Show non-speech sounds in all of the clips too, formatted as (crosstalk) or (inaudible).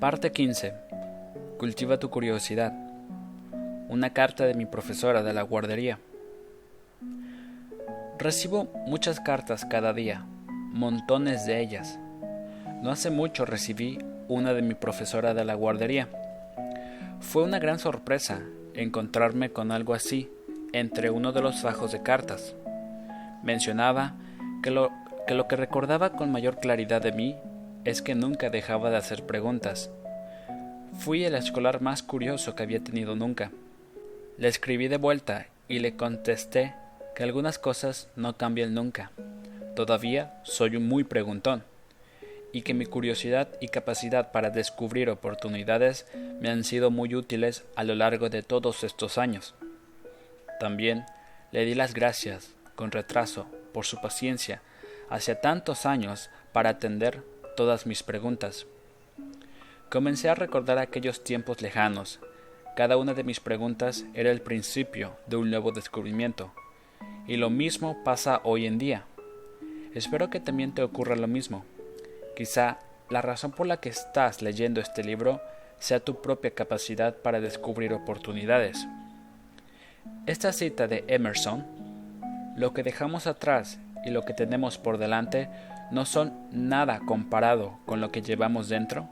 Parte 15. Cultiva tu curiosidad. Una carta de mi profesora de la guardería. Recibo muchas cartas cada día, montones de ellas. No hace mucho recibí una de mi profesora de la guardería. Fue una gran sorpresa encontrarme con algo así entre uno de los fajos de cartas. Mencionaba que lo que, lo que recordaba con mayor claridad de mí es que nunca dejaba de hacer preguntas. Fui el escolar más curioso que había tenido nunca. Le escribí de vuelta y le contesté que algunas cosas no cambian nunca. Todavía soy un muy preguntón y que mi curiosidad y capacidad para descubrir oportunidades me han sido muy útiles a lo largo de todos estos años. También le di las gracias, con retraso, por su paciencia hacia tantos años para atender todas mis preguntas. Comencé a recordar aquellos tiempos lejanos. Cada una de mis preguntas era el principio de un nuevo descubrimiento. Y lo mismo pasa hoy en día. Espero que también te ocurra lo mismo. Quizá la razón por la que estás leyendo este libro sea tu propia capacidad para descubrir oportunidades. Esta cita de Emerson, lo que dejamos atrás y lo que tenemos por delante no son nada comparado con lo que llevamos dentro,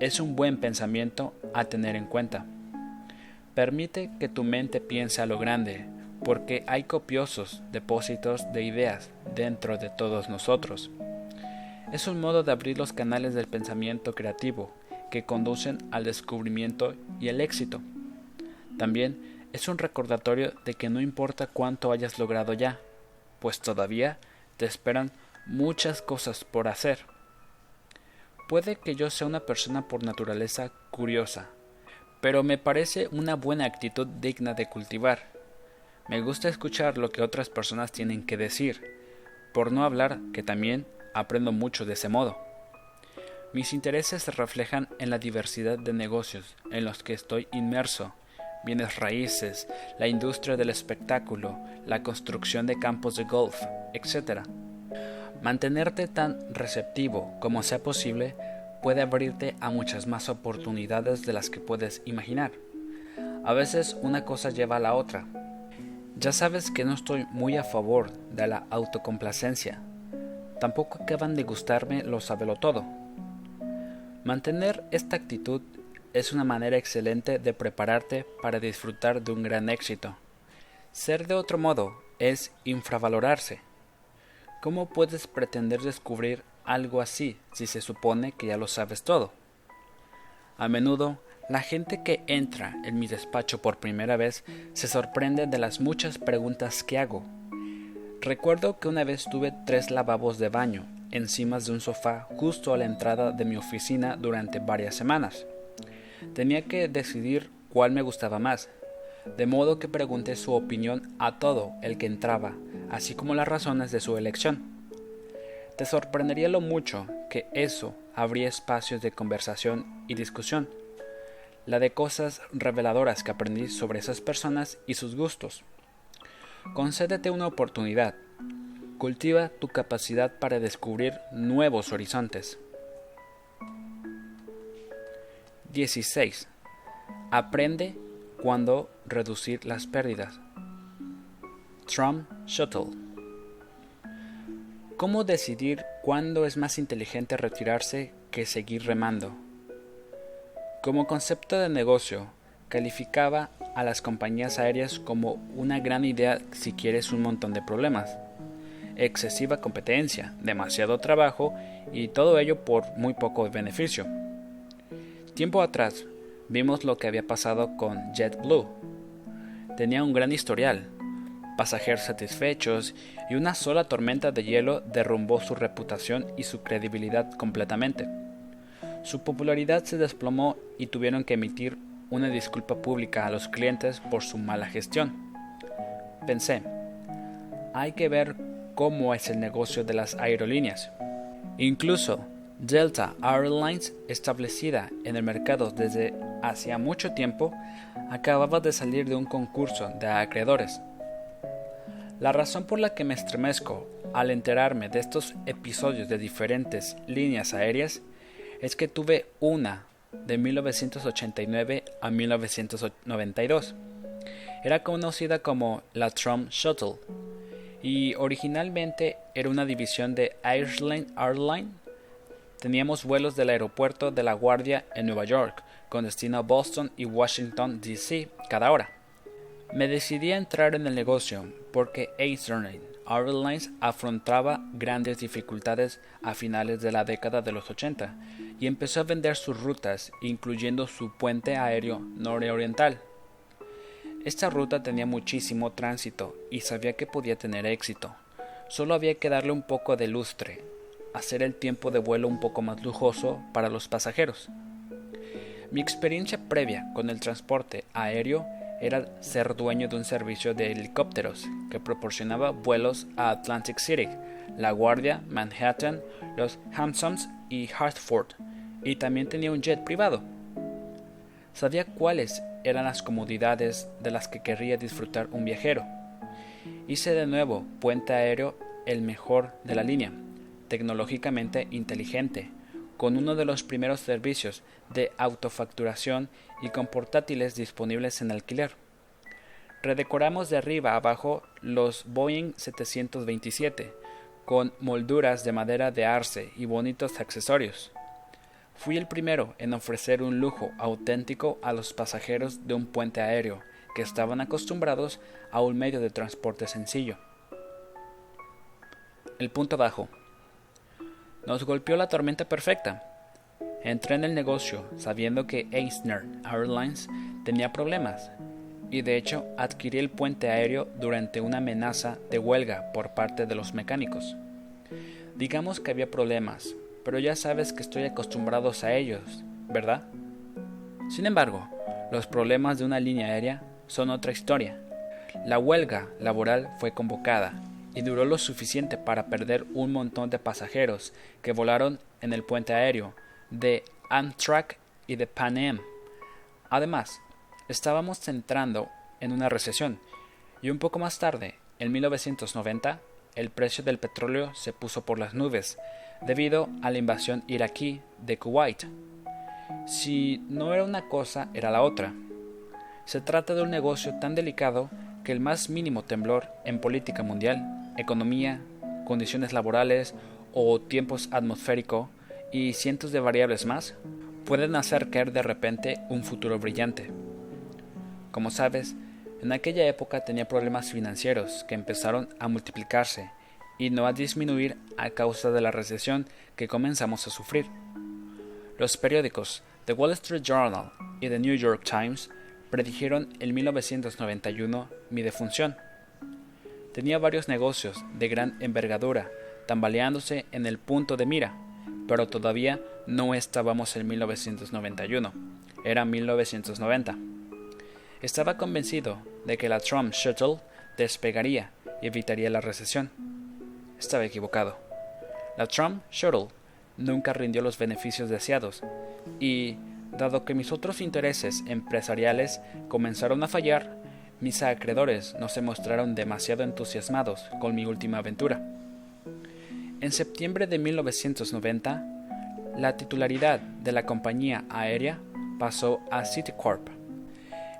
es un buen pensamiento a tener en cuenta. Permite que tu mente piense a lo grande, porque hay copiosos depósitos de ideas dentro de todos nosotros. Es un modo de abrir los canales del pensamiento creativo que conducen al descubrimiento y el éxito. También es un recordatorio de que no importa cuánto hayas logrado ya, pues todavía te esperan muchas cosas por hacer. Puede que yo sea una persona por naturaleza curiosa, pero me parece una buena actitud digna de cultivar. Me gusta escuchar lo que otras personas tienen que decir, por no hablar que también aprendo mucho de ese modo. Mis intereses se reflejan en la diversidad de negocios en los que estoy inmerso bienes raíces, la industria del espectáculo, la construcción de campos de golf, etc. Mantenerte tan receptivo como sea posible puede abrirte a muchas más oportunidades de las que puedes imaginar. A veces una cosa lleva a la otra. Ya sabes que no estoy muy a favor de la autocomplacencia. Tampoco acaban de gustarme lo sabelo todo. Mantener esta actitud es una manera excelente de prepararte para disfrutar de un gran éxito. Ser de otro modo es infravalorarse. ¿Cómo puedes pretender descubrir algo así si se supone que ya lo sabes todo? A menudo, la gente que entra en mi despacho por primera vez se sorprende de las muchas preguntas que hago. Recuerdo que una vez tuve tres lavabos de baño encima de un sofá justo a la entrada de mi oficina durante varias semanas. Tenía que decidir cuál me gustaba más, de modo que pregunté su opinión a todo el que entraba, así como las razones de su elección. Te sorprendería lo mucho que eso abría espacios de conversación y discusión, la de cosas reveladoras que aprendí sobre esas personas y sus gustos. Concédete una oportunidad. Cultiva tu capacidad para descubrir nuevos horizontes. 16. Aprende cuándo reducir las pérdidas. Trump Shuttle. ¿Cómo decidir cuándo es más inteligente retirarse que seguir remando? Como concepto de negocio, calificaba a las compañías aéreas como una gran idea si quieres un montón de problemas. Excesiva competencia, demasiado trabajo y todo ello por muy poco beneficio. Tiempo atrás vimos lo que había pasado con JetBlue. Tenía un gran historial, pasajeros satisfechos y una sola tormenta de hielo derrumbó su reputación y su credibilidad completamente. Su popularidad se desplomó y tuvieron que emitir una disculpa pública a los clientes por su mala gestión. Pensé, hay que ver cómo es el negocio de las aerolíneas. Incluso Delta Airlines, establecida en el mercado desde hacía mucho tiempo, acababa de salir de un concurso de acreedores. La razón por la que me estremezco al enterarme de estos episodios de diferentes líneas aéreas es que tuve una de 1989 a 1992. Era conocida como la Trump Shuttle y originalmente era una división de Airline Airline. Teníamos vuelos del aeropuerto de La Guardia en Nueva York con destino a Boston y Washington, D.C. cada hora. Me decidí a entrar en el negocio porque Eastern Airlines afrontaba grandes dificultades a finales de la década de los 80 y empezó a vender sus rutas, incluyendo su puente aéreo nororiental. Esta ruta tenía muchísimo tránsito y sabía que podía tener éxito. Solo había que darle un poco de lustre, hacer el tiempo de vuelo un poco más lujoso para los pasajeros. Mi experiencia previa con el transporte aéreo era ser dueño de un servicio de helicópteros que proporcionaba vuelos a Atlantic City, La Guardia, Manhattan, los Hamptons y Hartford, y también tenía un jet privado. Sabía cuáles eran las comodidades de las que querría disfrutar un viajero. Hice de nuevo puente aéreo el mejor de la línea, tecnológicamente inteligente, con uno de los primeros servicios de autofacturación y con portátiles disponibles en alquiler. Redecoramos de arriba a abajo los Boeing 727 con molduras de madera de arce y bonitos accesorios. Fui el primero en ofrecer un lujo auténtico a los pasajeros de un puente aéreo que estaban acostumbrados a un medio de transporte sencillo. El punto bajo. Nos golpeó la tormenta perfecta. Entré en el negocio sabiendo que Eisner Airlines tenía problemas y de hecho adquirí el puente aéreo durante una amenaza de huelga por parte de los mecánicos. Digamos que había problemas, pero ya sabes que estoy acostumbrado a ellos, ¿verdad? Sin embargo, los problemas de una línea aérea son otra historia. La huelga laboral fue convocada y duró lo suficiente para perder un montón de pasajeros que volaron en el puente aéreo de Amtrak y de Pan Am. Además, estábamos entrando en una recesión y un poco más tarde, en 1990, el precio del petróleo se puso por las nubes debido a la invasión iraquí de Kuwait. Si no era una cosa, era la otra. Se trata de un negocio tan delicado que el más mínimo temblor en política mundial economía, condiciones laborales o tiempos atmosférico y cientos de variables más pueden hacer caer de repente un futuro brillante. Como sabes, en aquella época tenía problemas financieros que empezaron a multiplicarse y no a disminuir a causa de la recesión que comenzamos a sufrir. Los periódicos The Wall Street Journal y The New York Times predijeron en 1991 mi defunción. Tenía varios negocios de gran envergadura, tambaleándose en el punto de mira, pero todavía no estábamos en 1991, era 1990. Estaba convencido de que la Trump Shuttle despegaría y evitaría la recesión. Estaba equivocado. La Trump Shuttle nunca rindió los beneficios deseados y, dado que mis otros intereses empresariales comenzaron a fallar, mis acreedores no se mostraron demasiado entusiasmados con mi última aventura. En septiembre de 1990, la titularidad de la compañía aérea pasó a Citicorp,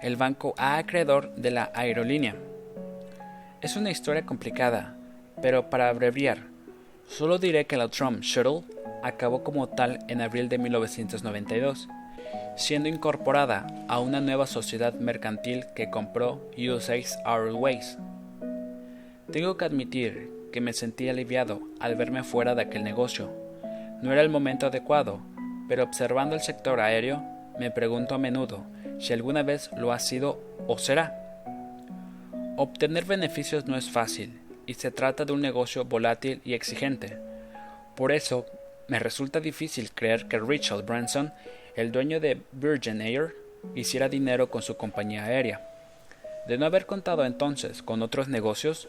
el banco acreedor de la aerolínea. Es una historia complicada, pero para abreviar, solo diré que la Trump Shuttle acabó como tal en abril de 1992 siendo incorporada a una nueva sociedad mercantil que compró USA's Airways. Tengo que admitir que me sentí aliviado al verme fuera de aquel negocio. No era el momento adecuado, pero observando el sector aéreo, me pregunto a menudo si alguna vez lo ha sido o será. Obtener beneficios no es fácil, y se trata de un negocio volátil y exigente. Por eso, me resulta difícil creer que Richard Branson el dueño de Virgin Air hiciera dinero con su compañía aérea. De no haber contado entonces con otros negocios,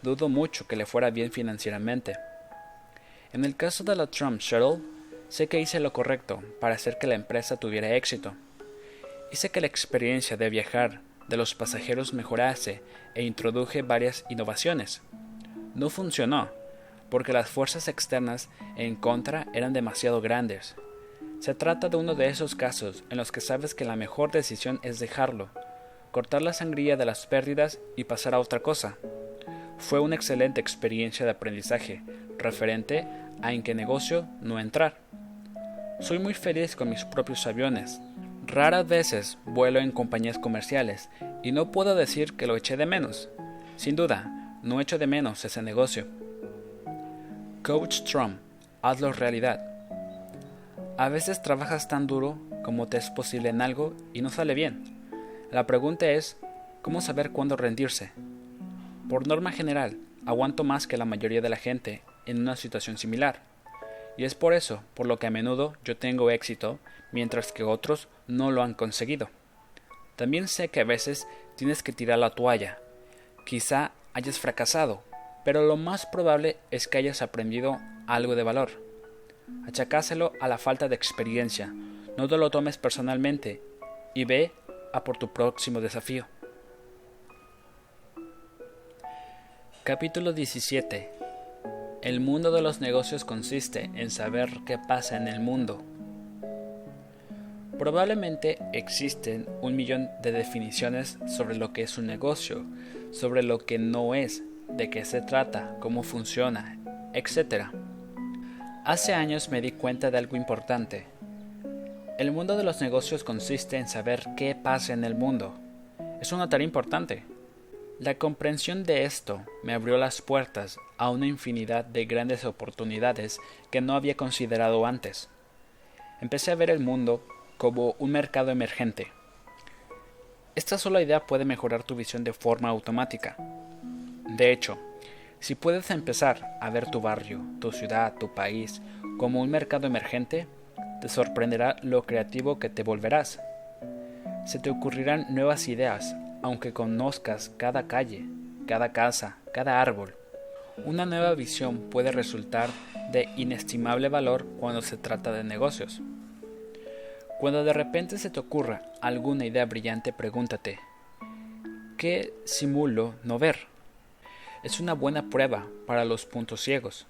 dudo mucho que le fuera bien financieramente. En el caso de la Trump Shuttle, sé que hice lo correcto para hacer que la empresa tuviera éxito. Hice que la experiencia de viajar de los pasajeros mejorase e introduje varias innovaciones. No funcionó, porque las fuerzas externas en contra eran demasiado grandes Se trata de uno de esos casos en los que sabes que la mejor decisión es dejarlo, cortar la sangría de las pérdidas y pasar a otra cosa. Fue una excelente experiencia de aprendizaje referente a en qué negocio no entrar. Soy muy feliz con mis propios aviones. Raras veces vuelo en compañías comerciales y no puedo decir que lo eché de menos. Sin duda, no echo de menos ese negocio. Coach Trump, hazlo realidad. A veces trabajas tan duro como te es posible en algo y no sale bien. La pregunta es, ¿cómo saber cuándo rendirse? Por norma general, aguanto más que la mayoría de la gente en una situación similar. Y es por eso por lo que a menudo yo tengo éxito mientras que otros no lo han conseguido. También sé que a veces tienes que tirar la toalla. Quizá hayas fracasado, pero lo más probable es que hayas aprendido algo de valor. Achacáselo a la falta de experiencia. No te lo tomes personalmente y ve a por tu próximo desafío. Capítulo 17. El mundo de los negocios consiste en saber qué pasa en el mundo. Probablemente existen un millón de definiciones sobre lo que es un negocio, sobre lo que no es, de qué se trata, cómo funciona, etc. Hace años me di cuenta de algo importante. El mundo de los negocios consiste en saber qué pasa en el mundo. Es una tarea importante. La comprensión de esto me abrió las puertas a una infinidad de grandes oportunidades que no había considerado antes. Empecé a ver el mundo como un mercado emergente. Esta sola idea puede mejorar tu visión de forma automática. De hecho, si puedes empezar a ver tu barrio, tu ciudad, tu país como un mercado emergente, te sorprenderá lo creativo que te volverás. Se te ocurrirán nuevas ideas, aunque conozcas cada calle, cada casa, cada árbol. Una nueva visión puede resultar de inestimable valor cuando se trata de negocios. Cuando de repente se te ocurra alguna idea brillante, pregúntate, ¿qué simulo no ver? Es una buena prueba para los puntos ciegos.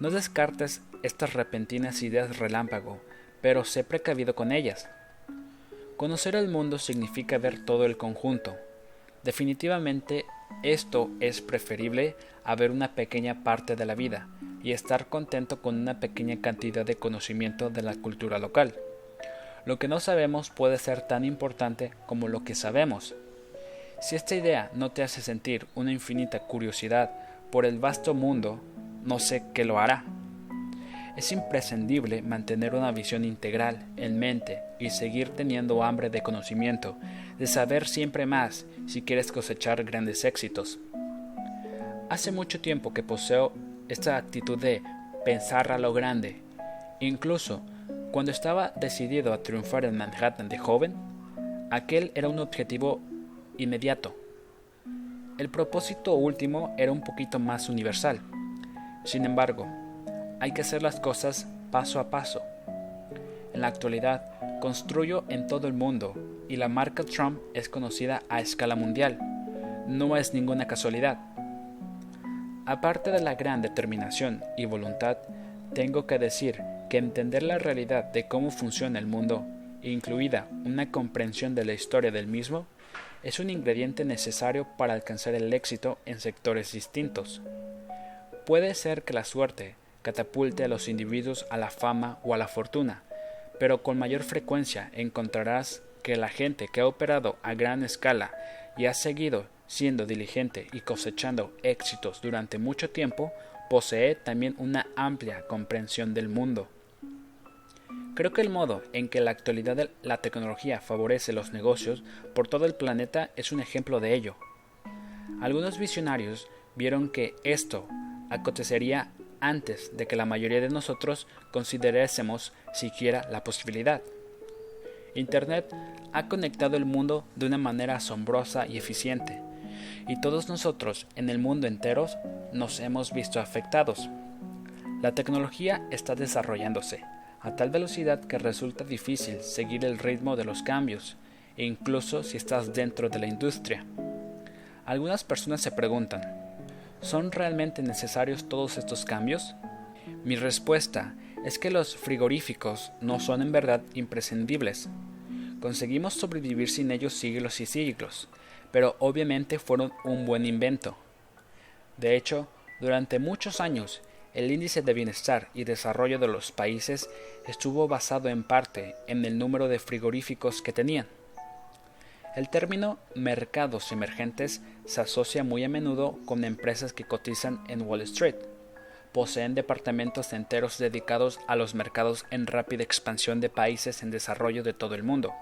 No descartes estas repentinas ideas relámpago, pero sé precavido con ellas. Conocer el mundo significa ver todo el conjunto. Definitivamente esto es preferible a ver una pequeña parte de la vida y estar contento con una pequeña cantidad de conocimiento de la cultura local. Lo que no sabemos puede ser tan importante como lo que sabemos. Si esta idea no te hace sentir una infinita curiosidad por el vasto mundo, no sé qué lo hará. Es imprescindible mantener una visión integral en mente y seguir teniendo hambre de conocimiento, de saber siempre más si quieres cosechar grandes éxitos. Hace mucho tiempo que poseo esta actitud de pensar a lo grande. Incluso cuando estaba decidido a triunfar en Manhattan de joven, aquel era un objetivo inmediato. El propósito último era un poquito más universal. Sin embargo, hay que hacer las cosas paso a paso. En la actualidad, construyo en todo el mundo y la marca Trump es conocida a escala mundial. No es ninguna casualidad. Aparte de la gran determinación y voluntad, tengo que decir que entender la realidad de cómo funciona el mundo, incluida una comprensión de la historia del mismo, es un ingrediente necesario para alcanzar el éxito en sectores distintos. Puede ser que la suerte catapulte a los individuos a la fama o a la fortuna, pero con mayor frecuencia encontrarás que la gente que ha operado a gran escala y ha seguido siendo diligente y cosechando éxitos durante mucho tiempo, posee también una amplia comprensión del mundo. Creo que el modo en que la actualidad la tecnología favorece los negocios por todo el planeta es un ejemplo de ello. Algunos visionarios vieron que esto acontecería antes de que la mayoría de nosotros considerásemos siquiera la posibilidad. Internet ha conectado el mundo de una manera asombrosa y eficiente, y todos nosotros en el mundo entero nos hemos visto afectados. La tecnología está desarrollándose, a tal velocidad que resulta difícil seguir el ritmo de los cambios, e incluso si estás dentro de la industria. Algunas personas se preguntan, ¿son realmente necesarios todos estos cambios? Mi respuesta es que los frigoríficos no son en verdad imprescindibles. Conseguimos sobrevivir sin ellos siglos y siglos, pero obviamente fueron un buen invento. De hecho, durante muchos años, el índice de bienestar y desarrollo de los países estuvo basado en parte en el número de frigoríficos que tenían. El término mercados emergentes se asocia muy a menudo con empresas que cotizan en Wall Street. Poseen departamentos enteros dedicados a los mercados en rápida expansión de países en desarrollo de todo el mundo.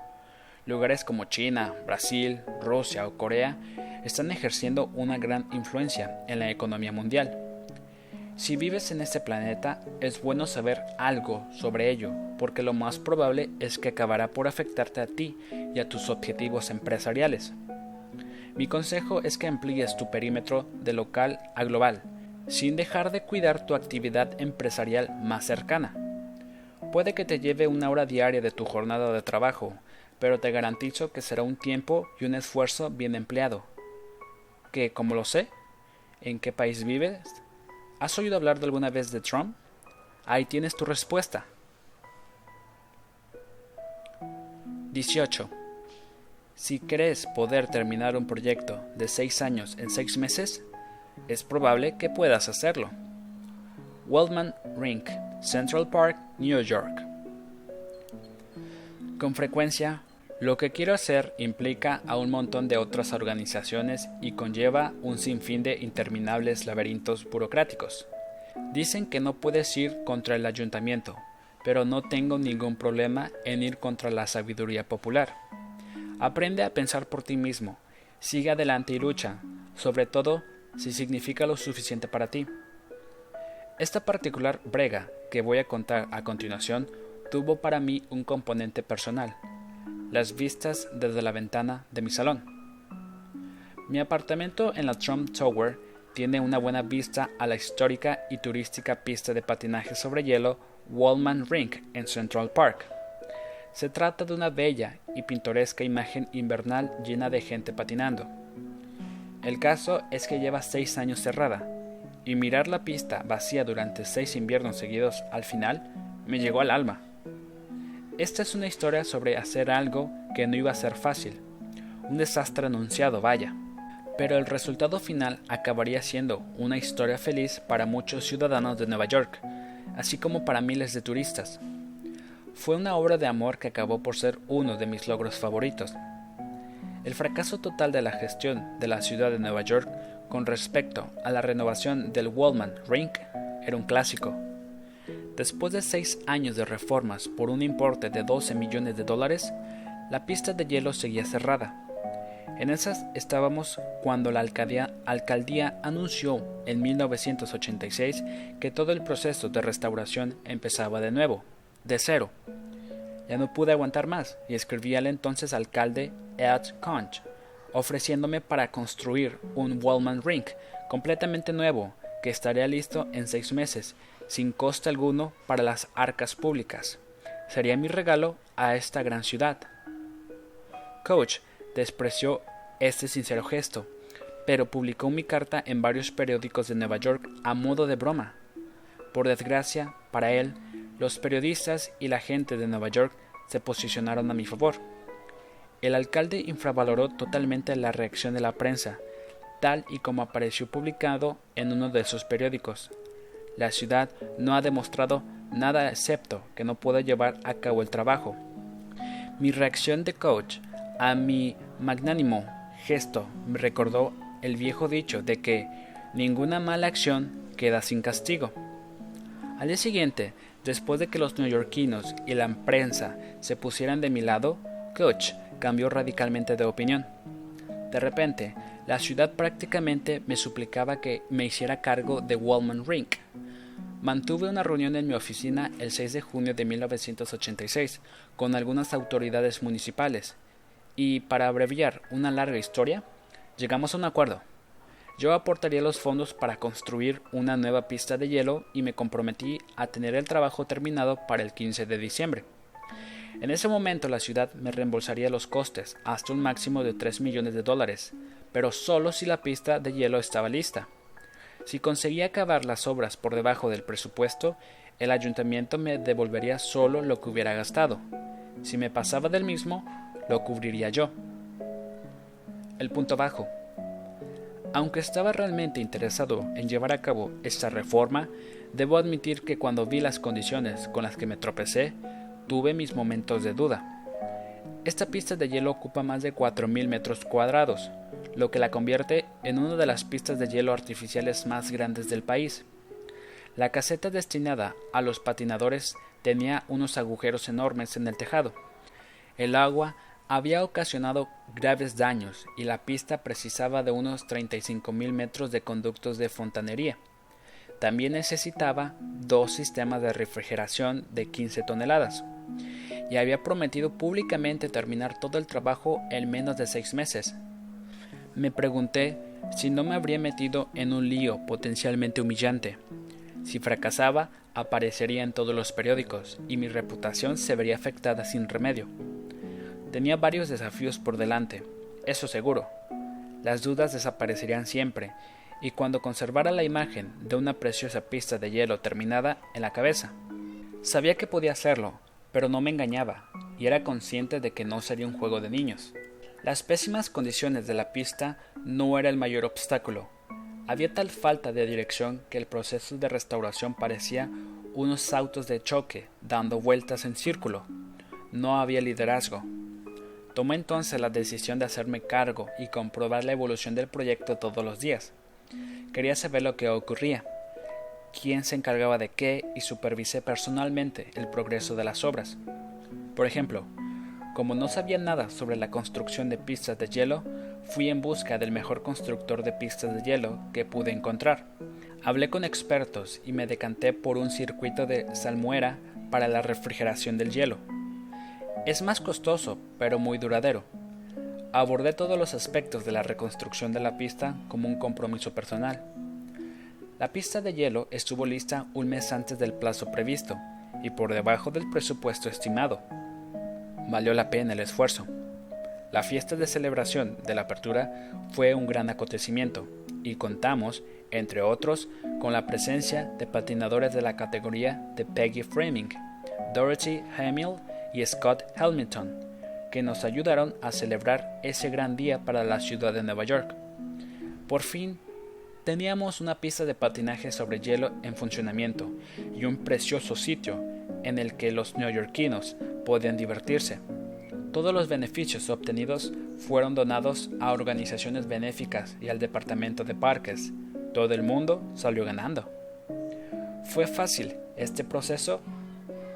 Lugares como China, Brasil, Rusia o Corea están ejerciendo una gran influencia en la economía mundial si vives en este planeta, es bueno saber algo sobre ello, porque lo más probable es que acabará por afectarte a ti y a tus objetivos empresariales. Mi consejo es que amplíes tu perímetro de local a global, sin dejar de cuidar tu actividad empresarial más cercana. Puede que te lleve una hora diaria de tu jornada de trabajo, pero te garantizo que será un tiempo y un esfuerzo bien empleado. ¿Que, como lo sé? ¿En qué país vives? ¿Has oído hablar de alguna vez de Trump? Ahí tienes tu respuesta. 18. Si crees poder terminar un proyecto de 6 años en 6 meses, es probable que puedas hacerlo. Wellman Rink, Central Park, New York. Con frecuencia, lo que quiero hacer implica a un montón de otras organizaciones y conlleva un sinfín de interminables laberintos burocráticos. Dicen que no puedes ir contra el ayuntamiento, pero no tengo ningún problema en ir contra la sabiduría popular. Aprende a pensar por ti mismo, sigue adelante y lucha, sobre todo si significa lo suficiente para ti. Esta particular brega que voy a contar a continuación tuvo para mí un componente personal las vistas desde la ventana de mi salón. Mi apartamento en la Trump Tower tiene una buena vista a la histórica y turística pista de patinaje sobre hielo Wallman Rink en Central Park. Se trata de una bella y pintoresca imagen invernal llena de gente patinando. El caso es que lleva seis años cerrada, y mirar la pista vacía durante seis inviernos seguidos al final me llegó al alma. Esta es una historia sobre hacer algo que no iba a ser fácil. Un desastre anunciado, vaya. Pero el resultado final acabaría siendo una historia feliz para muchos ciudadanos de Nueva York, así como para miles de turistas. Fue una obra de amor que acabó por ser uno de mis logros favoritos. El fracaso total de la gestión de la ciudad de Nueva York con respecto a la renovación del Wallman Rink era un clásico. Después de seis años de reformas por un importe de 12 millones de dólares, la pista de hielo seguía cerrada. En esas estábamos cuando la alcaldía, anunció en 1986 que todo el proceso de restauración empezaba de nuevo, de cero. Ya no pude aguantar más y escribí al entonces alcalde Ed Conch, ofreciéndome para construir un Wallman Rink completamente nuevo que estaría listo en seis meses sin coste alguno para las arcas públicas. Sería mi regalo a esta gran ciudad. Coach despreció este sincero gesto, pero publicó mi carta en varios periódicos de Nueva York a modo de broma. Por desgracia, para él, los periodistas y la gente de Nueva York se posicionaron a mi favor. El alcalde infravaloró totalmente la reacción de la prensa, tal y como apareció publicado en uno de sus periódicos, la ciudad no ha demostrado nada excepto que no puede llevar a cabo el trabajo. Mi reacción de coach a mi magnánimo gesto me recordó el viejo dicho de que ninguna mala acción queda sin castigo. Al día siguiente, después de que los neoyorquinos y la prensa se pusieran de mi lado, Coach cambió radicalmente de opinión. De repente, la ciudad prácticamente me suplicaba que me hiciera cargo de Wallman Rink, Mantuve una reunión en mi oficina el 6 de junio de 1986 con algunas autoridades municipales y, para abreviar una larga historia, llegamos a un acuerdo. Yo aportaría los fondos para construir una nueva pista de hielo y me comprometí a tener el trabajo terminado para el 15 de diciembre. En ese momento la ciudad me reembolsaría los costes hasta un máximo de 3 millones de dólares, pero solo si la pista de hielo estaba lista. Si conseguía acabar las obras por debajo del presupuesto, el ayuntamiento me devolvería solo lo que hubiera gastado. Si me pasaba del mismo, lo cubriría yo. El punto bajo. Aunque estaba realmente interesado en llevar a cabo esta reforma, debo admitir que cuando vi las condiciones con las que me tropecé, tuve mis momentos de duda. Esta pista de hielo ocupa más de 4.000 metros cuadrados, lo que la convierte en una de las pistas de hielo artificiales más grandes del país. La caseta destinada a los patinadores tenía unos agujeros enormes en el tejado. El agua había ocasionado graves daños y la pista precisaba de unos 35.000 metros de conductos de fontanería. También necesitaba dos sistemas de refrigeración de 15 toneladas y había prometido públicamente terminar todo el trabajo en menos de seis meses. Me pregunté si no me habría metido en un lío potencialmente humillante. Si fracasaba, aparecería en todos los periódicos y mi reputación se vería afectada sin remedio. Tenía varios desafíos por delante, eso seguro. Las dudas desaparecerían siempre, y cuando conservara la imagen de una preciosa pista de hielo terminada en la cabeza. Sabía que podía hacerlo, pero no me engañaba, y era consciente de que no sería un juego de niños. Las pésimas condiciones de la pista no era el mayor obstáculo. Había tal falta de dirección que el proceso de restauración parecía unos autos de choque dando vueltas en círculo. No había liderazgo. Tomé entonces la decisión de hacerme cargo y comprobar la evolución del proyecto todos los días. Quería saber lo que ocurría quién se encargaba de qué y supervisé personalmente el progreso de las obras. Por ejemplo, como no sabía nada sobre la construcción de pistas de hielo, fui en busca del mejor constructor de pistas de hielo que pude encontrar. Hablé con expertos y me decanté por un circuito de salmuera para la refrigeración del hielo. Es más costoso, pero muy duradero. Abordé todos los aspectos de la reconstrucción de la pista como un compromiso personal. La pista de hielo estuvo lista un mes antes del plazo previsto y por debajo del presupuesto estimado. Valió la pena el esfuerzo. La fiesta de celebración de la apertura fue un gran acontecimiento y contamos, entre otros, con la presencia de patinadores de la categoría de Peggy Framing, Dorothy Hamill y Scott Hamilton, que nos ayudaron a celebrar ese gran día para la ciudad de Nueva York. Por fin teníamos una pista de patinaje sobre hielo en funcionamiento y un precioso sitio en el que los neoyorquinos podían divertirse. Todos los beneficios obtenidos fueron donados a organizaciones benéficas y al departamento de parques. Todo el mundo salió ganando. ¿Fue fácil este proceso?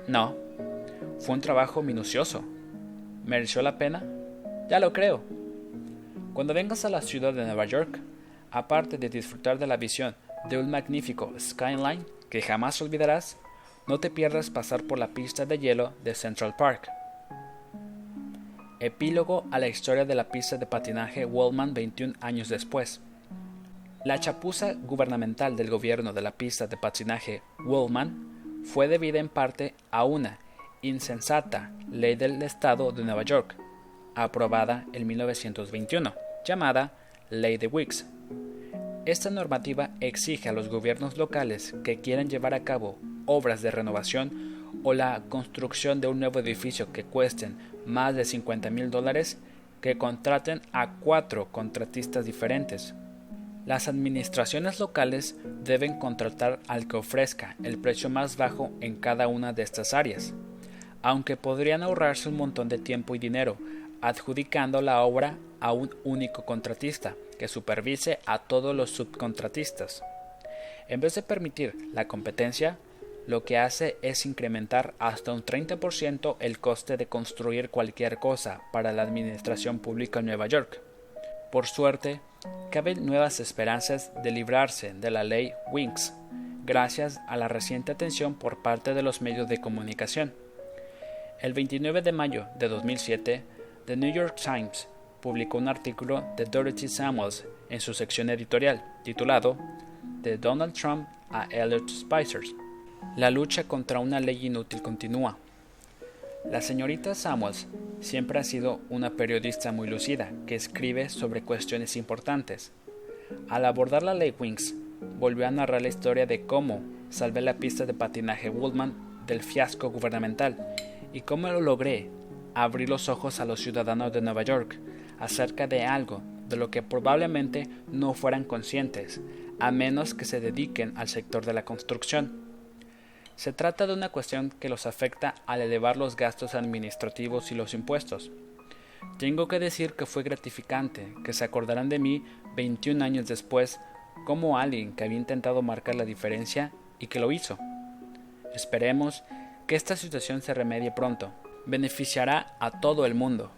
No. Fue un trabajo minucioso. ¿Mereció la pena? Ya lo creo. Cuando vengas a la ciudad de Nueva York, aparte de disfrutar de la visión de un magnífico skyline que jamás olvidarás, no te pierdas pasar por la pista de hielo de Central Park. Epílogo a la historia de la pista de patinaje Wallman 21 años después. La chapuza gubernamental del gobierno de la pista de patinaje Wallman fue debida en parte a una insensata ley del estado de Nueva York, aprobada en 1921, llamada Ley de Wicks, esta normativa exige a los gobiernos locales que quieran llevar a cabo obras de renovación o la construcción de un nuevo edificio que cuesten más de 50 mil dólares que contraten a cuatro contratistas diferentes. Las administraciones locales deben contratar al que ofrezca el precio más bajo en cada una de estas áreas, aunque podrían ahorrarse un montón de tiempo y dinero adjudicando la obra a un único contratista que supervise a todos los subcontratistas. En vez de permitir la competencia, lo que hace es incrementar hasta un 30% el coste de construir cualquier cosa para la administración pública en Nueva York. Por suerte, caben nuevas esperanzas de librarse de la ley Winks, gracias a la reciente atención por parte de los medios de comunicación. El 29 de mayo de 2007, The New York Times publicó un artículo de Dorothy Samuels en su sección editorial, titulado De Donald Trump a Elliot Spicers. La lucha contra una ley inútil continúa. La señorita Samuels siempre ha sido una periodista muy lucida que escribe sobre cuestiones importantes. Al abordar la ley Winks, volvió a narrar la historia de cómo salvé la pista de patinaje Woolman del fiasco gubernamental y cómo lo logré abrir los ojos a los ciudadanos de Nueva York acerca de algo de lo que probablemente no fueran conscientes, a menos que se dediquen al sector de la construcción. Se trata de una cuestión que los afecta al elevar los gastos administrativos y los impuestos. Tengo que decir que fue gratificante que se acordaran de mí 21 años después como alguien que había intentado marcar la diferencia y que lo hizo. Esperemos que esta situación se remedie pronto. Beneficiará a todo el mundo.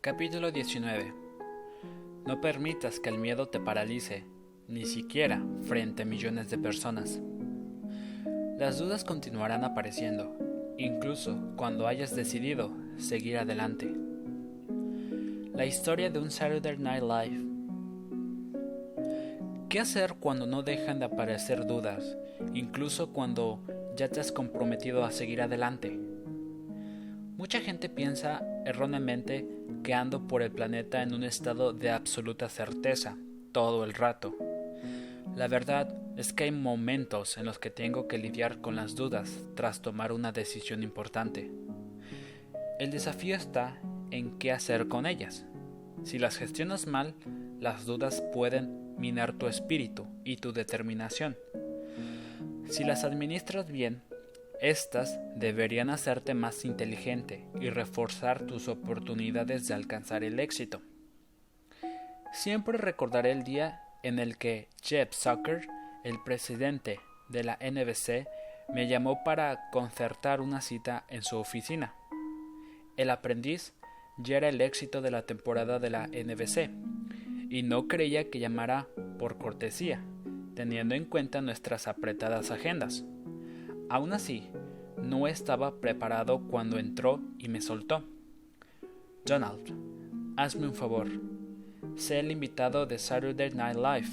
Capítulo 19 No permitas que el miedo te paralice, ni siquiera frente a millones de personas. Las dudas continuarán apareciendo, incluso cuando hayas decidido seguir adelante. La historia de un Saturday Night Live. ¿Qué hacer cuando no dejan de aparecer dudas, incluso cuando ya te has comprometido a seguir adelante? Mucha gente piensa erróneamente que ando por el planeta en un estado de absoluta certeza todo el rato. La verdad es que hay momentos en los que tengo que lidiar con las dudas tras tomar una decisión importante. El desafío está en qué hacer con ellas. Si las gestionas mal, las dudas pueden minar tu espíritu y tu determinación. Si las administras bien, estas deberían hacerte más inteligente y reforzar tus oportunidades de alcanzar el éxito. Siempre recordaré el día en el que Jeff Zucker, el presidente de la NBC, me llamó para concertar una cita en su oficina. El aprendiz ya era el éxito de la temporada de la NBC, y no creía que llamara por cortesía, teniendo en cuenta nuestras apretadas agendas. Aún así, no estaba preparado cuando entró y me soltó. Donald, hazme un favor. Sé el invitado de Saturday Night Live.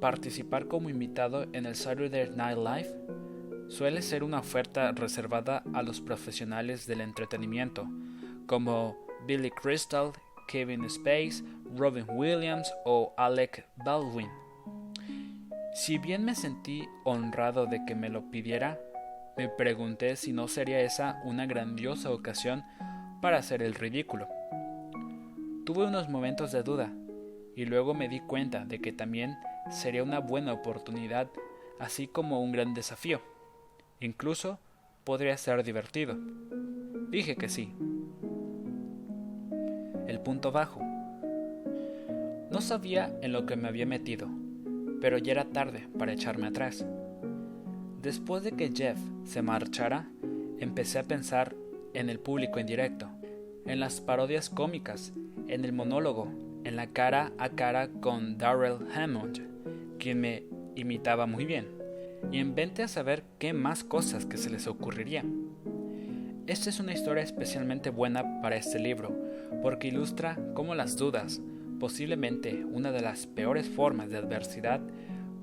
Participar como invitado en el Saturday Night Live suele ser una oferta reservada a los profesionales del entretenimiento, como Billy Crystal, Kevin Space, Robin Williams o Alec Baldwin. Si bien me sentí honrado de que me lo pidiera, me pregunté si no sería esa una grandiosa ocasión para hacer el ridículo. Tuve unos momentos de duda y luego me di cuenta de que también sería una buena oportunidad, así como un gran desafío. Incluso podría ser divertido. Dije que sí. El punto bajo. No sabía en lo que me había metido pero ya era tarde para echarme atrás. Después de que Jeff se marchara, empecé a pensar en el público en directo, en las parodias cómicas, en el monólogo, en la cara a cara con Darrell Hammond, quien me imitaba muy bien, y en a saber qué más cosas que se les ocurriría. Esta es una historia especialmente buena para este libro, porque ilustra cómo las dudas, Posiblemente una de las peores formas de adversidad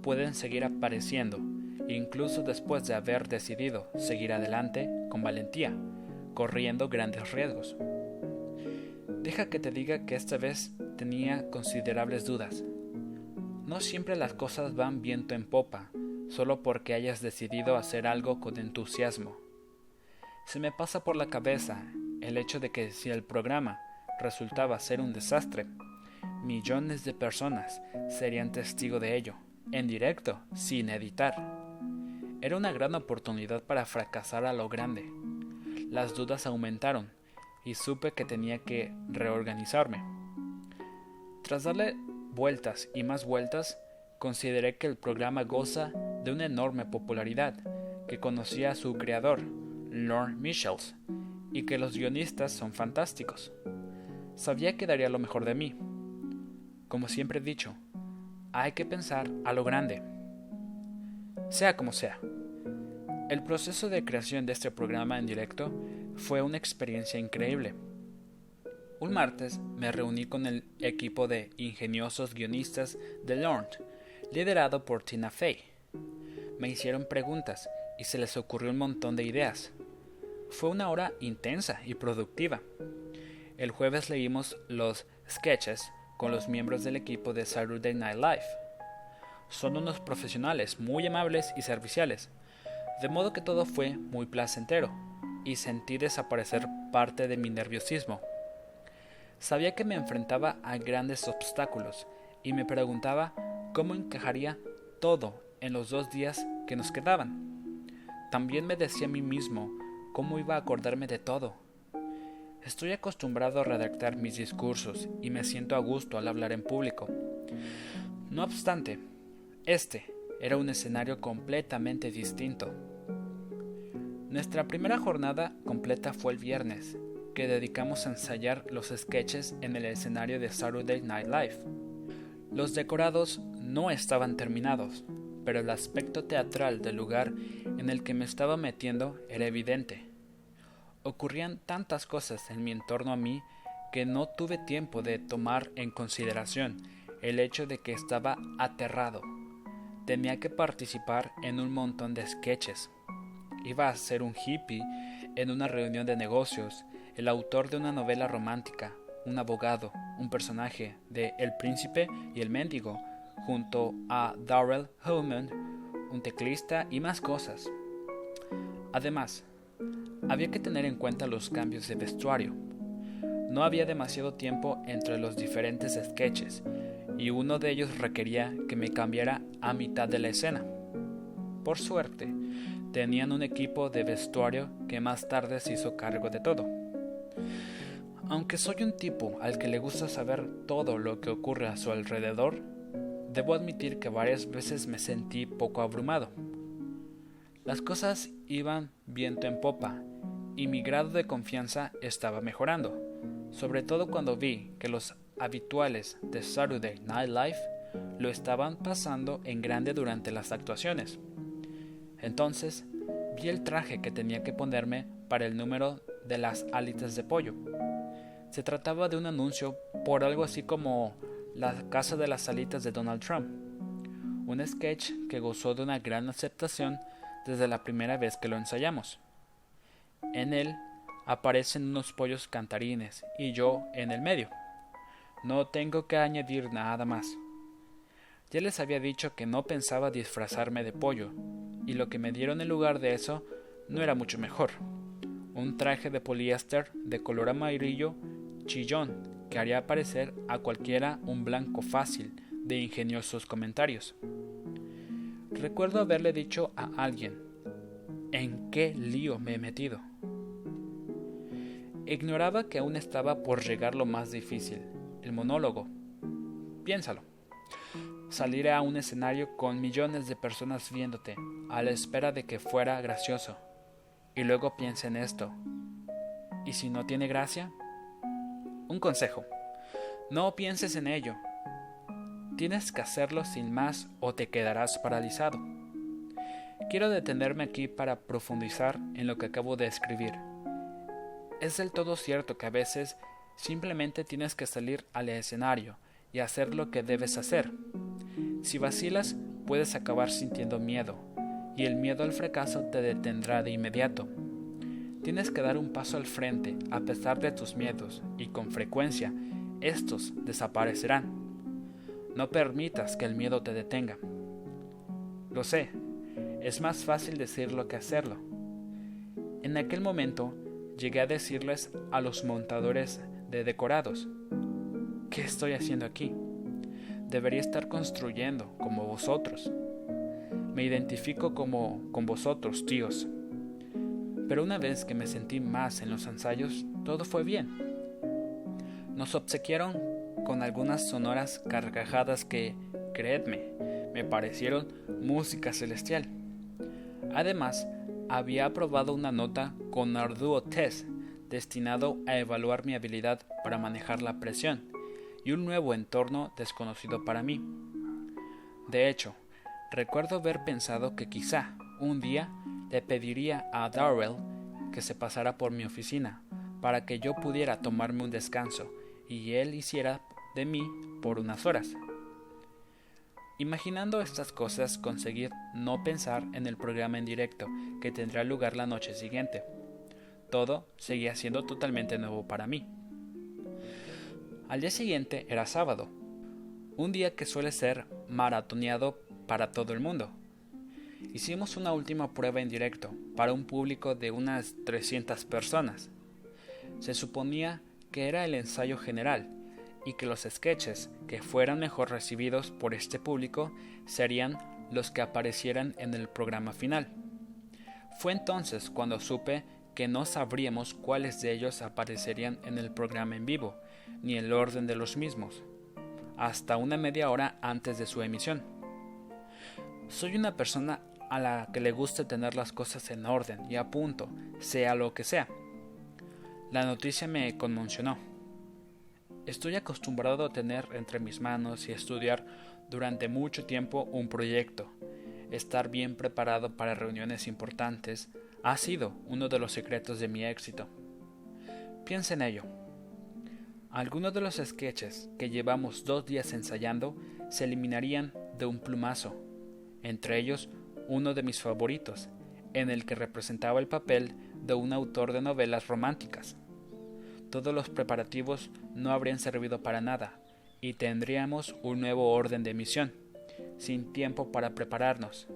pueden seguir apareciendo, incluso después de haber decidido seguir adelante con valentía, corriendo grandes riesgos. Deja que te diga que esta vez tenía considerables dudas. No siempre las cosas van viento en popa, solo porque hayas decidido hacer algo con entusiasmo. Se me pasa por la cabeza el hecho de que si el programa resultaba ser un desastre, Millones de personas serían testigo de ello, en directo, sin editar. Era una gran oportunidad para fracasar a lo grande. Las dudas aumentaron y supe que tenía que reorganizarme. Tras darle vueltas y más vueltas, consideré que el programa goza de una enorme popularidad, que conocía a su creador, Lord Michels, y que los guionistas son fantásticos. Sabía que daría lo mejor de mí, como siempre he dicho, hay que pensar a lo grande. Sea como sea. El proceso de creación de este programa en directo fue una experiencia increíble. Un martes me reuní con el equipo de ingeniosos guionistas de Lorne, liderado por Tina Fey. Me hicieron preguntas y se les ocurrió un montón de ideas. Fue una hora intensa y productiva. El jueves leímos los sketches con los miembros del equipo de Saturday Night Live. Son unos profesionales muy amables y serviciales, de modo que todo fue muy placentero, y sentí desaparecer parte de mi nerviosismo. Sabía que me enfrentaba a grandes obstáculos y me preguntaba cómo encajaría todo en los dos días que nos quedaban. También me decía a mí mismo cómo iba a acordarme de todo. Estoy acostumbrado a redactar mis discursos y me siento a gusto al hablar en público. No obstante, este era un escenario completamente distinto. Nuestra primera jornada completa fue el viernes, que dedicamos a ensayar los sketches en el escenario de Saturday Night Live. Los decorados no estaban terminados, pero el aspecto teatral del lugar en el que me estaba metiendo era evidente. Ocurrían tantas cosas en mi entorno a mí que no tuve tiempo de tomar en consideración el hecho de que estaba aterrado tenía que participar en un montón de sketches. Iba a ser un hippie en una reunión de negocios, el autor de una novela romántica, un abogado, un personaje de El Príncipe y el Mendigo, junto a Darrell Hillman, un teclista y más cosas. Además, había que tener en cuenta los cambios de vestuario. No había demasiado tiempo entre los diferentes sketches y uno de ellos requería que me cambiara a mitad de la escena. Por suerte, tenían un equipo de vestuario que más tarde se hizo cargo de todo. Aunque soy un tipo al que le gusta saber todo lo que ocurre a su alrededor, debo admitir que varias veces me sentí poco abrumado. Las cosas iban viento en popa y mi grado de confianza estaba mejorando, sobre todo cuando vi que los habituales de Saturday Night Live lo estaban pasando en grande durante las actuaciones. Entonces, vi el traje que tenía que ponerme para el número de las alitas de pollo. Se trataba de un anuncio por algo así como la casa de las alitas de Donald Trump, un sketch que gozó de una gran aceptación desde la primera vez que lo ensayamos. En él aparecen unos pollos cantarines y yo en el medio. No tengo que añadir nada más. Ya les había dicho que no pensaba disfrazarme de pollo, y lo que me dieron en lugar de eso no era mucho mejor. Un traje de poliéster de color amarillo chillón que haría parecer a cualquiera un blanco fácil de ingeniosos comentarios. Recuerdo haberle dicho a alguien, ¿en qué lío me he metido? Ignoraba que aún estaba por llegar lo más difícil, el monólogo. Piénsalo. Salir a un escenario con millones de personas viéndote, a la espera de que fuera gracioso. Y luego piensa en esto. ¿Y si no tiene gracia? Un consejo. No pienses en ello. Tienes que hacerlo sin más o te quedarás paralizado. Quiero detenerme aquí para profundizar en lo que acabo de escribir. Es del todo cierto que a veces Simplemente tienes que salir al escenario y hacer lo que debes hacer. Si vacilas, puedes acabar sintiendo miedo, y el miedo al fracaso te detendrá de inmediato. Tienes que dar un paso al frente a pesar de tus miedos, y con frecuencia estos desaparecerán. No permitas que el miedo te detenga. Lo sé, es más fácil decirlo que hacerlo. En aquel momento llegué a decirles a los montadores de decorados. ¿Qué estoy haciendo aquí? Debería estar construyendo como vosotros. Me identifico como con vosotros, tíos. Pero una vez que me sentí más en los ensayos, todo fue bien. Nos obsequiaron con algunas sonoras carcajadas que, creedme, me parecieron música celestial. Además, había aprobado una nota con arduo test destinado a evaluar mi habilidad para manejar la presión y un nuevo entorno desconocido para mí. De hecho, recuerdo haber pensado que quizá un día le pediría a Darrell que se pasara por mi oficina para que yo pudiera tomarme un descanso y él hiciera de mí por unas horas. Imaginando estas cosas conseguí no pensar en el programa en directo que tendrá lugar la noche siguiente todo seguía siendo totalmente nuevo para mí. Al día siguiente era sábado, un día que suele ser maratoneado para todo el mundo. Hicimos una última prueba en directo para un público de unas 300 personas. Se suponía que era el ensayo general y que los sketches que fueran mejor recibidos por este público serían los que aparecieran en el programa final. Fue entonces cuando supe que no sabríamos cuáles de ellos aparecerían en el programa en vivo, ni el orden de los mismos, hasta una media hora antes de su emisión. Soy una persona a la que le gusta tener las cosas en orden y a punto, sea lo que sea. La noticia me conmocionó. Estoy acostumbrado a tener entre mis manos y estudiar durante mucho tiempo un proyecto. Estar bien preparado para reuniones importantes ha sido uno de los secretos de mi éxito. Piensa en ello. Algunos de los sketches que llevamos dos días ensayando se eliminarían de un plumazo, entre ellos uno de mis favoritos, en el que representaba el papel de un autor de novelas románticas. Todos los preparativos no habrían servido para nada, y tendríamos un nuevo orden de emisión, sin tiempo para prepararnos.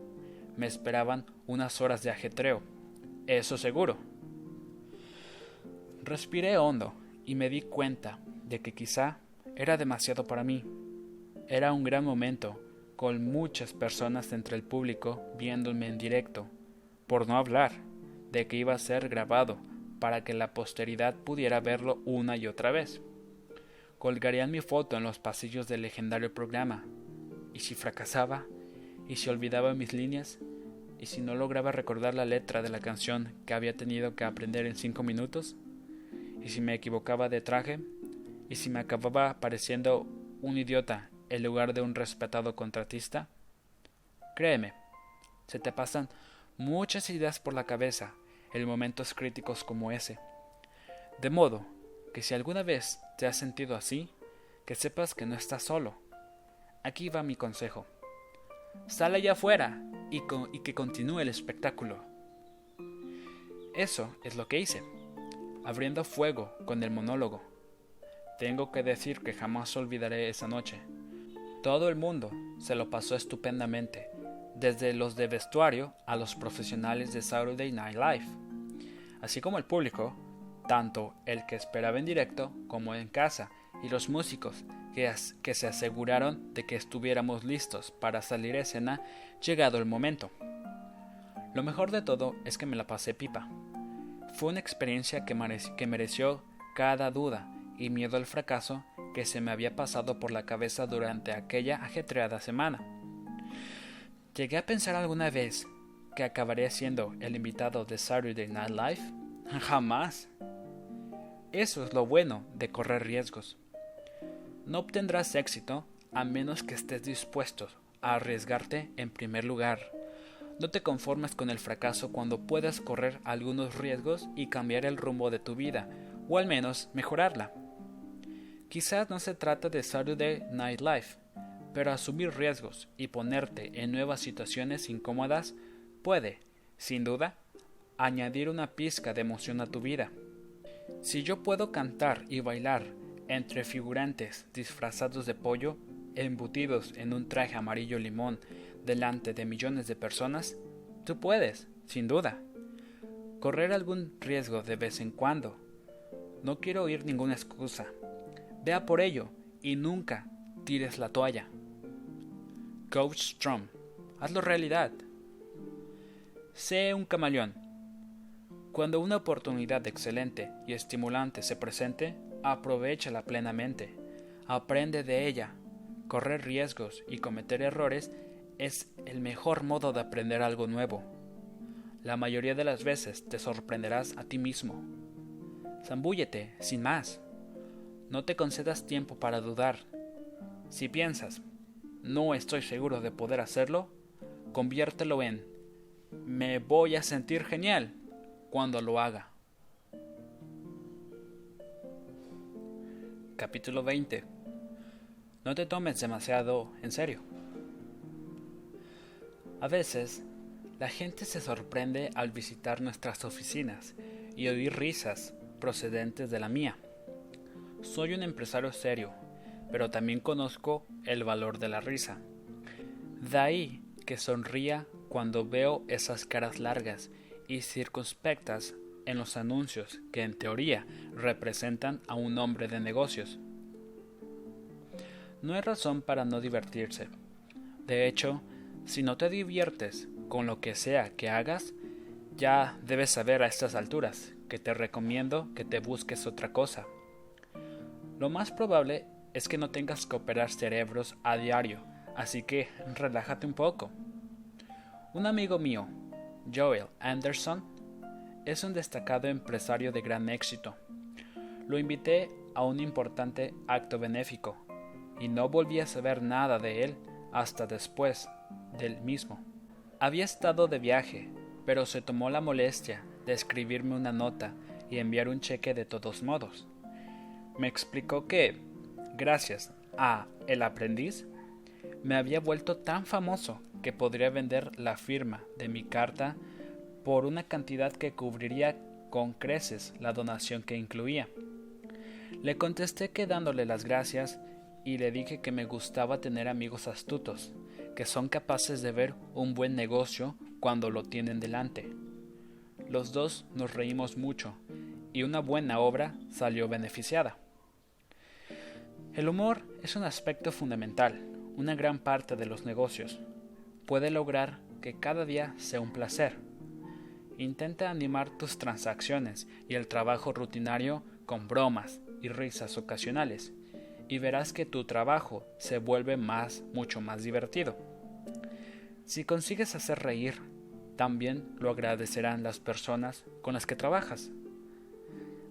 Me esperaban unas horas de ajetreo, eso seguro. Respiré hondo y me di cuenta de que quizá era demasiado para mí. Era un gran momento con muchas personas entre el público viéndome en directo, por no hablar de que iba a ser grabado para que la posteridad pudiera verlo una y otra vez. Colgarían mi foto en los pasillos del legendario programa, y si fracasaba, y si olvidaba mis líneas, y si no lograba recordar la letra de la canción que había tenido que aprender en cinco minutos, y si me equivocaba de traje, y si me acababa pareciendo un idiota en lugar de un respetado contratista? Créeme, se te pasan muchas ideas por la cabeza en momentos críticos como ese. De modo que si alguna vez te has sentido así, que sepas que no estás solo. Aquí va mi consejo. Sal allá afuera y, y que continúe el espectáculo. Eso es lo que hice, abriendo fuego con el monólogo. Tengo que decir que jamás olvidaré esa noche. Todo el mundo se lo pasó estupendamente, desde los de vestuario a los profesionales de Saturday Night Live, así como el público, tanto el que esperaba en directo como en casa, y los músicos que, se aseguraron de que estuviéramos listos para salir a escena llegado el momento. Lo mejor de todo es que me la pasé pipa. Fue una experiencia que, que mereció cada duda y miedo al fracaso que se me había pasado por la cabeza durante aquella ajetreada semana. ¿Llegué a pensar alguna vez que acabaría siendo el invitado de Saturday Night Live? (laughs) Jamás. Eso es lo bueno de correr riesgos. No obtendrás éxito a menos que estés dispuesto a arriesgarte en primer lugar. No te conformes con el fracaso cuando puedas correr algunos riesgos y cambiar el rumbo de tu vida, o al menos mejorarla. Quizás no se trata de Saturday Night Live, pero asumir riesgos y ponerte en nuevas situaciones incómodas puede, sin duda, añadir una pizca de emoción a tu vida. Si yo puedo cantar y bailar entre figurantes disfrazados de pollo, embutidos en un traje amarillo limón delante de millones de personas, tú puedes, sin duda. Correr algún riesgo de vez en cuando. No quiero oír ninguna excusa. Vea por ello y nunca tires la toalla. Coach Strom, hazlo realidad. Sé un camaleón. Cuando una oportunidad excelente y estimulante se presente, aprovechala plenamente. Aprende de ella. Correr riesgos y cometer errores es el mejor modo de aprender algo nuevo. La mayoría de las veces te sorprenderás a ti mismo. Zambúllete, sin más. No te concedas tiempo para dudar. Si piensas, no estoy seguro de poder hacerlo, conviértelo en me voy a sentir genial cuando lo haga. Capítulo 20. No te tomes demasiado en serio. A veces, la gente se sorprende al visitar nuestras oficinas y oír risas procedentes de la mía. Soy un empresario serio, pero también conozco el valor de la risa. De ahí que sonría cuando veo esas caras largas y circunspectas en los anuncios que en teoría representan a un hombre de negocios. No hay razón para no divertirse. De hecho, si no te diviertes con lo que sea que hagas, ya debes saber a estas alturas que te recomiendo que te busques otra cosa. Lo más probable es que no tengas que operar cerebros a diario, así que relájate un poco. Un amigo mío, Joel Anderson, es un destacado empresario de gran éxito. Lo invité a un importante acto benéfico y no volví a saber nada de él hasta después del mismo. Había estado de viaje, pero se tomó la molestia de escribirme una nota y enviar un cheque de todos modos. Me explicó que, gracias a El aprendiz, me había vuelto tan famoso que podría vender la firma de mi carta por una cantidad que cubriría con creces la donación que incluía. Le contesté que dándole las gracias y le dije que me gustaba tener amigos astutos, que son capaces de ver un buen negocio cuando lo tienen delante. Los dos nos reímos mucho y una buena obra salió beneficiada. El humor es un aspecto fundamental, una gran parte de los negocios. Puede lograr que cada día sea un placer. Intenta animar tus transacciones y el trabajo rutinario con bromas y risas ocasionales, y verás que tu trabajo se vuelve más, mucho más divertido. Si consigues hacer reír, también lo agradecerán las personas con las que trabajas.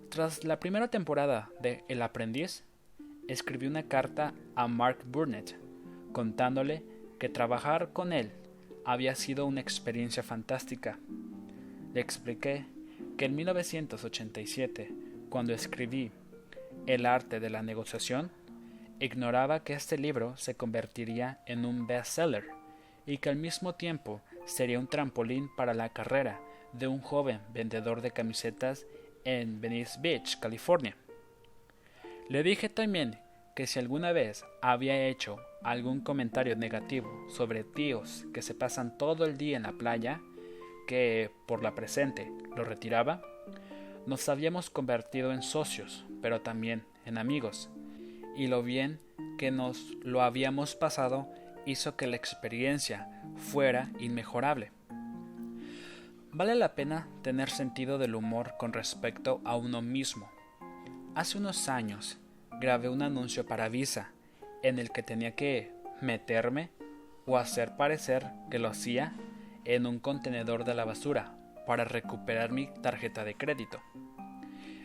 Tras la primera temporada de El aprendiz, escribí una carta a Mark Burnett contándole que trabajar con él había sido una experiencia fantástica. Le expliqué que en 1987, cuando escribí El arte de la negociación, ignoraba que este libro se convertiría en un bestseller y que al mismo tiempo sería un trampolín para la carrera de un joven vendedor de camisetas en Venice Beach, California. Le dije también que si alguna vez había hecho algún comentario negativo sobre tíos que se pasan todo el día en la playa, que por la presente lo retiraba, nos habíamos convertido en socios, pero también en amigos, y lo bien que nos lo habíamos pasado hizo que la experiencia fuera inmejorable. Vale la pena tener sentido del humor con respecto a uno mismo. Hace unos años grabé un anuncio para Visa en el que tenía que meterme o hacer parecer que lo hacía en un contenedor de la basura para recuperar mi tarjeta de crédito.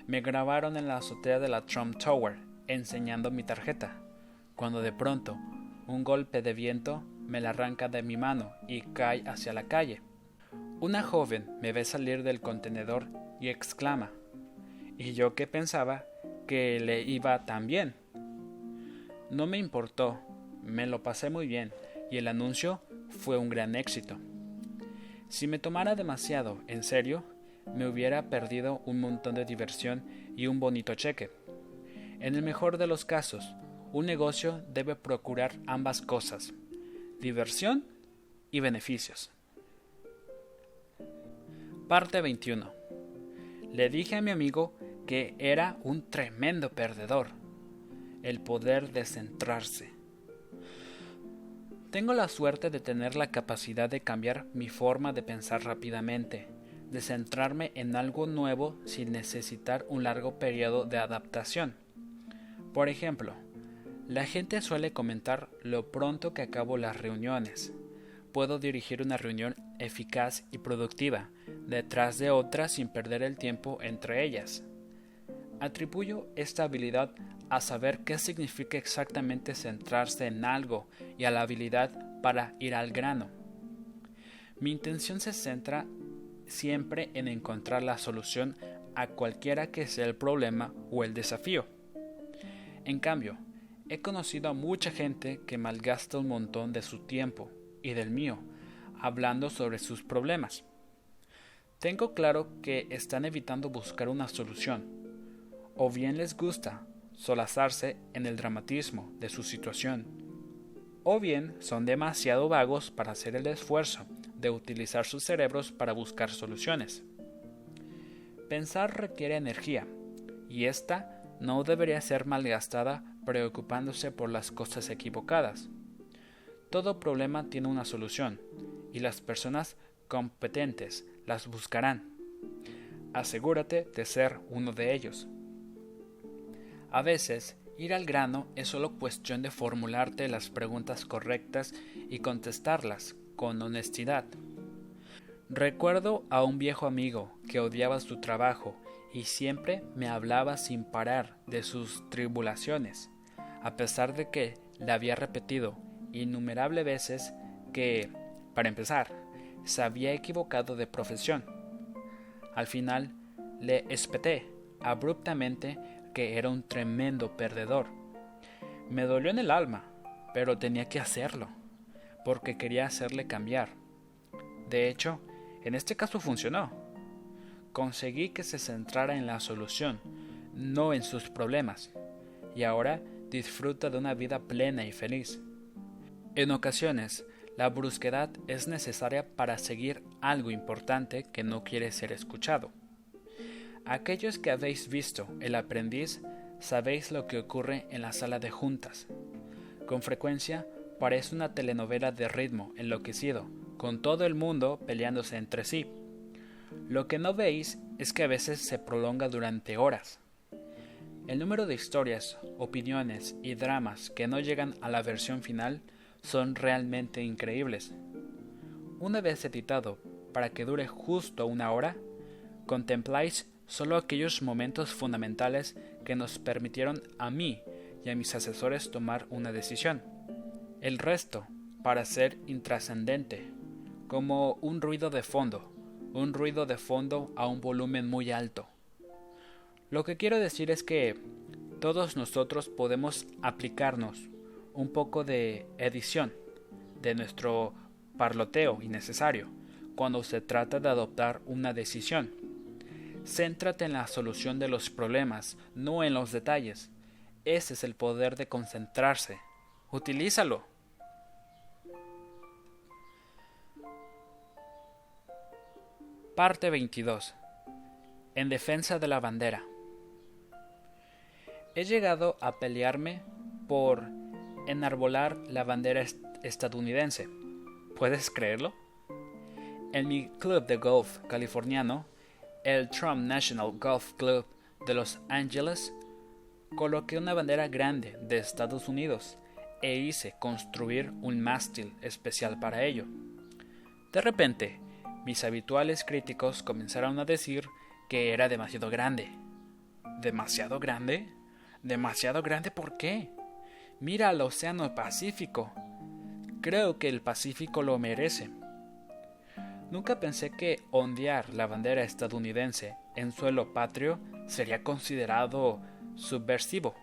Me grabaron en la azotea de la Trump Tower enseñando mi tarjeta, cuando de pronto un golpe de viento me la arranca de mi mano y cae hacia la calle. Una joven me ve salir del contenedor y exclama, ¿y yo que pensaba que le iba tan bien? No me importó, me lo pasé muy bien y el anuncio fue un gran éxito. Si me tomara demasiado en serio, me hubiera perdido un montón de diversión y un bonito cheque. En el mejor de los casos, un negocio debe procurar ambas cosas, diversión y beneficios. Parte 21. Le dije a mi amigo que era un tremendo perdedor, el poder de centrarse. Tengo la suerte de tener la capacidad de cambiar mi forma de pensar rápidamente, de centrarme en algo nuevo sin necesitar un largo periodo de adaptación. Por ejemplo, la gente suele comentar lo pronto que acabo las reuniones. Puedo dirigir una reunión eficaz y productiva, detrás de otra sin perder el tiempo entre ellas. Atribuyo esta habilidad a saber qué significa exactamente centrarse en algo y a la habilidad para ir al grano. Mi intención se centra siempre en encontrar la solución a cualquiera que sea el problema o el desafío. En cambio, he conocido a mucha gente que malgasta un montón de su tiempo y del mío hablando sobre sus problemas. Tengo claro que están evitando buscar una solución, o bien les gusta solazarse en el dramatismo de su situación, o bien son demasiado vagos para hacer el esfuerzo de utilizar sus cerebros para buscar soluciones. Pensar requiere energía, y ésta no debería ser malgastada preocupándose por las cosas equivocadas. Todo problema tiene una solución, y las personas competentes las buscarán. Asegúrate de ser uno de ellos. A veces, ir al grano es solo cuestión de formularte las preguntas correctas y contestarlas con honestidad. Recuerdo a un viejo amigo que odiaba su trabajo y siempre me hablaba sin parar de sus tribulaciones, a pesar de que le había repetido innumerables veces que, para empezar, se había equivocado de profesión. Al final, le espeté abruptamente que era un tremendo perdedor. Me dolió en el alma, pero tenía que hacerlo, porque quería hacerle cambiar. De hecho, en este caso funcionó. Conseguí que se centrara en la solución, no en sus problemas, y ahora disfruta de una vida plena y feliz. En ocasiones, la brusquedad es necesaria para seguir algo importante que no quiere ser escuchado. Aquellos que habéis visto El aprendiz sabéis lo que ocurre en la sala de juntas. Con frecuencia parece una telenovela de ritmo enloquecido, con todo el mundo peleándose entre sí. Lo que no veis es que a veces se prolonga durante horas. El número de historias, opiniones y dramas que no llegan a la versión final son realmente increíbles. Una vez editado para que dure justo una hora, contempláis solo aquellos momentos fundamentales que nos permitieron a mí y a mis asesores tomar una decisión. El resto, para ser intrascendente, como un ruido de fondo, un ruido de fondo a un volumen muy alto. Lo que quiero decir es que todos nosotros podemos aplicarnos un poco de edición de nuestro parloteo innecesario cuando se trata de adoptar una decisión Céntrate en la solución de los problemas, no en los detalles. Ese es el poder de concentrarse. Utilízalo. Parte 22. En defensa de la bandera. He llegado a pelearme por enarbolar la bandera estadounidense. ¿Puedes creerlo? En mi club de golf californiano el Trump National Golf Club de Los Ángeles, coloqué una bandera grande de Estados Unidos e hice construir un mástil especial para ello. De repente, mis habituales críticos comenzaron a decir que era demasiado grande. ¿Demasiado grande? ¿Demasiado grande por qué? Mira al Océano Pacífico. Creo que el Pacífico lo merece. Nunca pensé que ondear la bandera estadounidense en suelo patrio sería considerado subversivo,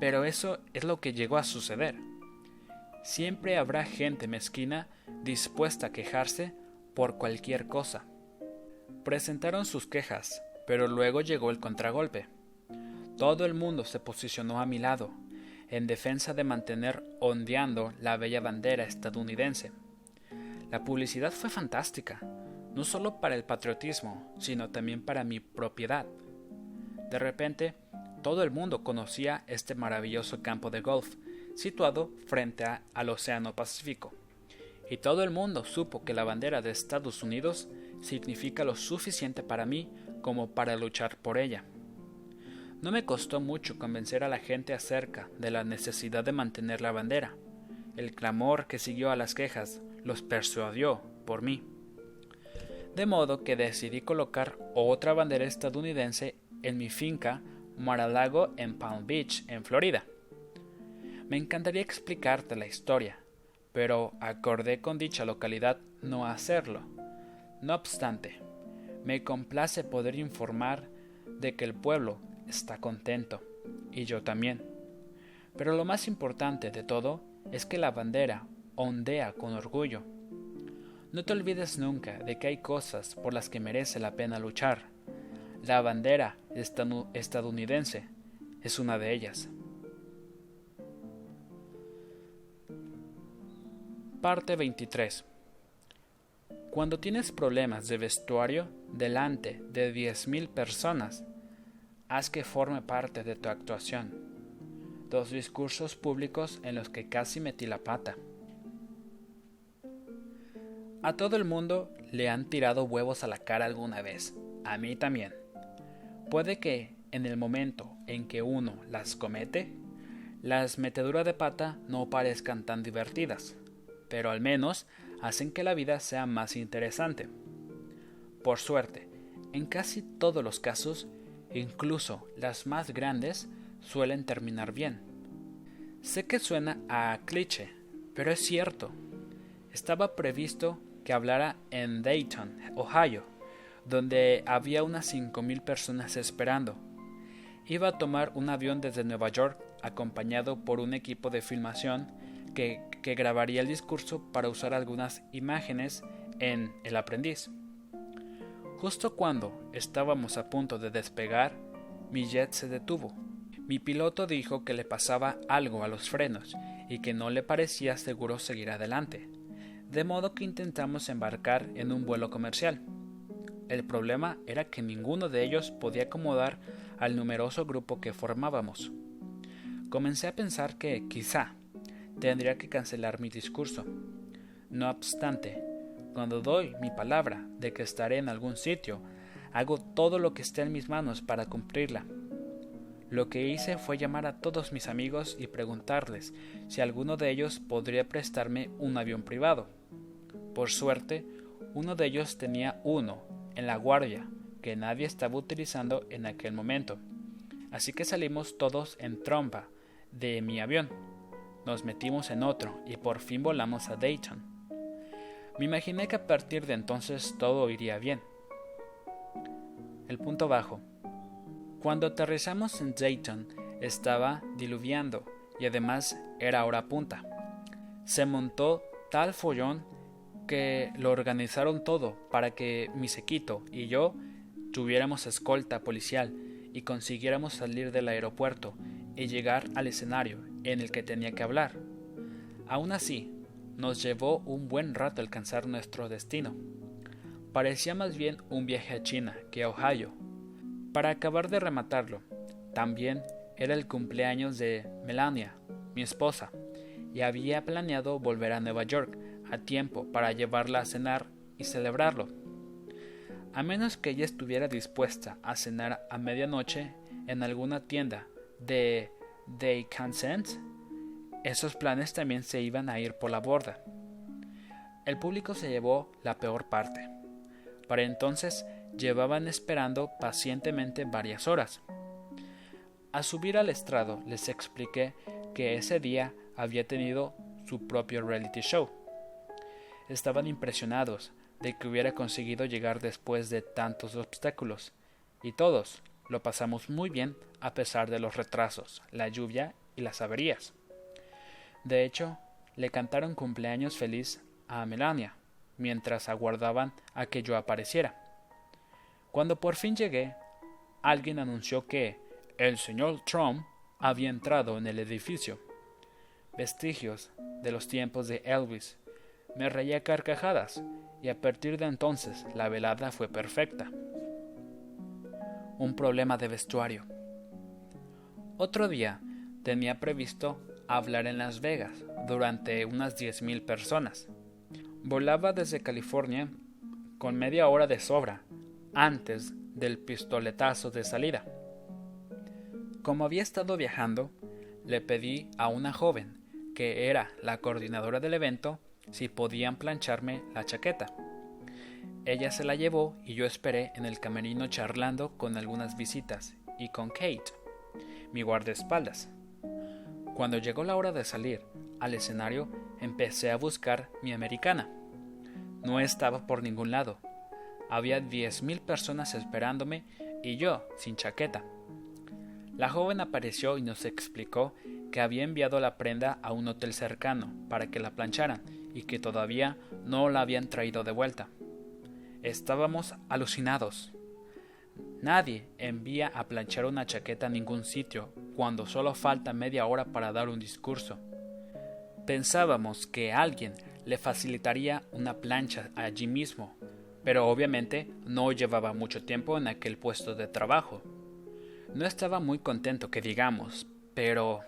pero eso es lo que llegó a suceder. Siempre habrá gente mezquina dispuesta a quejarse por cualquier cosa. Presentaron sus quejas, pero luego llegó el contragolpe. Todo el mundo se posicionó a mi lado, en defensa de mantener ondeando la bella bandera estadounidense. La publicidad fue fantástica, no solo para el patriotismo, sino también para mi propiedad. De repente, todo el mundo conocía este maravilloso campo de golf, situado frente al Océano Pacífico. Y todo el mundo supo que la bandera de Estados Unidos significa lo suficiente para mí como para luchar por ella. No me costó mucho convencer a la gente acerca de la necesidad de mantener la bandera. El clamor que siguió a las quejas los persuadió por mí. De modo que decidí colocar otra bandera estadounidense en mi finca Mar-a-Lago en Palm Beach, en Florida. Me encantaría explicarte la historia, pero acordé con dicha localidad no hacerlo. No obstante, me complace poder informar de que el pueblo está contento, y yo también. Pero lo más importante de todo es que la bandera ondea con orgullo. No te olvides nunca de que hay cosas por las que merece la pena luchar. La bandera estadounidense es una de ellas. Parte 23. Cuando tienes problemas de vestuario delante de 10.000 personas, haz que forme parte de tu actuación. Dos discursos públicos en los que casi metí la pata. A todo el mundo le han tirado huevos a la cara alguna vez, a mí también. Puede que en el momento en que uno las comete, las meteduras de pata no parezcan tan divertidas, pero al menos hacen que la vida sea más interesante. Por suerte, en casi todos los casos, incluso las más grandes, suelen terminar bien. Sé que suena a cliché, pero es cierto. Estaba previsto que hablara en Dayton, Ohio, donde había unas 5.000 personas esperando. Iba a tomar un avión desde Nueva York acompañado por un equipo de filmación que, que grabaría el discurso para usar algunas imágenes en El aprendiz. Justo cuando estábamos a punto de despegar, mi jet se detuvo. Mi piloto dijo que le pasaba algo a los frenos y que no le parecía seguro seguir adelante, de modo que intentamos embarcar en un vuelo comercial. El problema era que ninguno de ellos podía acomodar al numeroso grupo que formábamos. Comencé a pensar que, quizá, tendría que cancelar mi discurso. No obstante, cuando doy mi palabra de que estaré en algún sitio, hago todo lo que esté en mis manos para cumplirla. Lo que hice fue llamar a todos mis amigos y preguntarles si alguno de ellos podría prestarme un avión privado. Por suerte, uno de ellos tenía uno en la guardia que nadie estaba utilizando en aquel momento. Así que salimos todos en trompa de mi avión. Nos metimos en otro y por fin volamos a Dayton. Me imaginé que a partir de entonces todo iría bien. El punto bajo. Cuando aterrizamos en Dayton estaba diluviando y además era hora punta. Se montó tal follón que lo organizaron todo para que mi sequito y yo tuviéramos escolta policial y consiguiéramos salir del aeropuerto y llegar al escenario en el que tenía que hablar. Aún así, nos llevó un buen rato alcanzar nuestro destino. Parecía más bien un viaje a China que a Ohio. Para acabar de rematarlo, también era el cumpleaños de Melania, mi esposa, y había planeado volver a Nueva York a tiempo para llevarla a cenar y celebrarlo. A menos que ella estuviera dispuesta a cenar a medianoche en alguna tienda de They Consent, esos planes también se iban a ir por la borda. El público se llevó la peor parte. Para entonces llevaban esperando pacientemente varias horas. A subir al estrado les expliqué que ese día había tenido su propio reality show estaban impresionados de que hubiera conseguido llegar después de tantos obstáculos, y todos lo pasamos muy bien a pesar de los retrasos, la lluvia y las averías. De hecho, le cantaron cumpleaños feliz a Melania, mientras aguardaban a que yo apareciera. Cuando por fin llegué, alguien anunció que el señor Trump había entrado en el edificio. Vestigios de los tiempos de Elvis me reía carcajadas y a partir de entonces la velada fue perfecta. Un problema de vestuario. Otro día tenía previsto hablar en Las Vegas durante unas 10.000 personas. Volaba desde California con media hora de sobra antes del pistoletazo de salida. Como había estado viajando, le pedí a una joven, que era la coordinadora del evento, si podían plancharme la chaqueta. Ella se la llevó y yo esperé en el camerino charlando con algunas visitas y con Kate, mi guardaespaldas. Cuando llegó la hora de salir al escenario, empecé a buscar mi americana. No estaba por ningún lado. Había diez mil personas esperándome y yo sin chaqueta. La joven apareció y nos explicó que había enviado la prenda a un hotel cercano para que la plancharan y que todavía no la habían traído de vuelta. Estábamos alucinados. Nadie envía a planchar una chaqueta a ningún sitio cuando solo falta media hora para dar un discurso. Pensábamos que alguien le facilitaría una plancha allí mismo, pero obviamente no llevaba mucho tiempo en aquel puesto de trabajo. No estaba muy contento que digamos, pero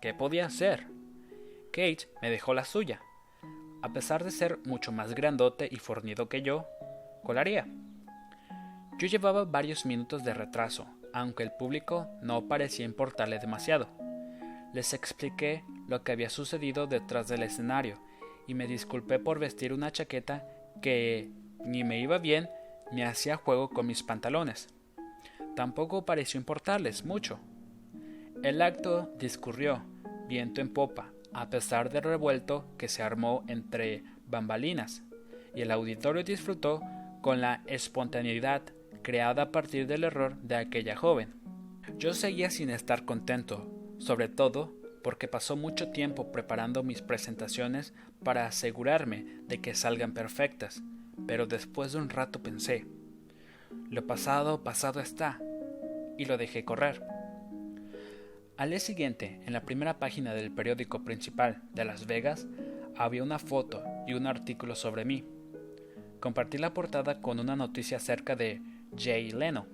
¿qué podía hacer? Kate me dejó la suya. A pesar de ser mucho más grandote y fornido que yo, colaría. Yo llevaba varios minutos de retraso, aunque el público no parecía importarle demasiado. Les expliqué lo que había sucedido detrás del escenario y me disculpé por vestir una chaqueta que ni me iba bien ni hacía juego con mis pantalones. Tampoco pareció importarles mucho. El acto discurrió, viento en popa, a pesar del revuelto que se armó entre bambalinas, y el auditorio disfrutó con la espontaneidad creada a partir del error de aquella joven. Yo seguía sin estar contento, sobre todo porque pasó mucho tiempo preparando mis presentaciones para asegurarme de que salgan perfectas, pero después de un rato pensé, lo pasado, pasado está, y lo dejé correr. Al día siguiente, en la primera página del periódico principal de Las Vegas, había una foto y un artículo sobre mí. Compartí la portada con una noticia acerca de Jay Leno.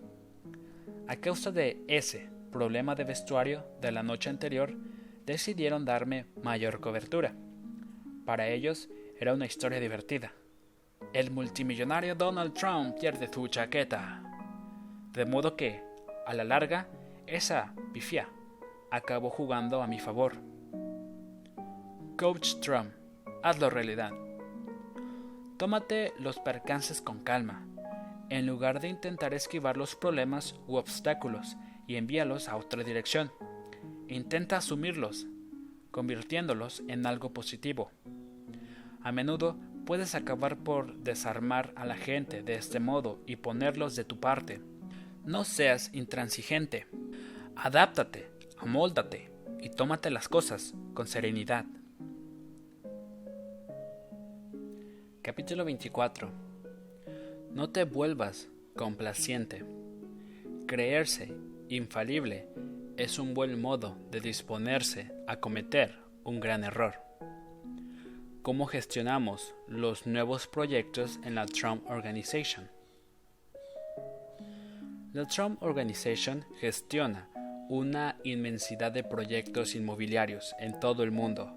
A causa de ese problema de vestuario de la noche anterior, decidieron darme mayor cobertura. Para ellos era una historia divertida. El multimillonario Donald Trump pierde su chaqueta. De modo que, a la larga, esa pifia acabó jugando a mi favor. Coach Trump, hazlo realidad. Tómate los percances con calma, en lugar de intentar esquivar los problemas u obstáculos y envíalos a otra dirección. Intenta asumirlos, convirtiéndolos en algo positivo. A menudo puedes acabar por desarmar a la gente de este modo y ponerlos de tu parte. No seas intransigente. Adáptate, amóldate y tómate las cosas con serenidad. Capítulo 24. No te vuelvas complaciente. Creerse infalible es un buen modo de disponerse a cometer un gran error. ¿Cómo gestionamos los nuevos proyectos en la Trump Organization? La Trump Organization gestiona una inmensidad de proyectos inmobiliarios en todo el mundo.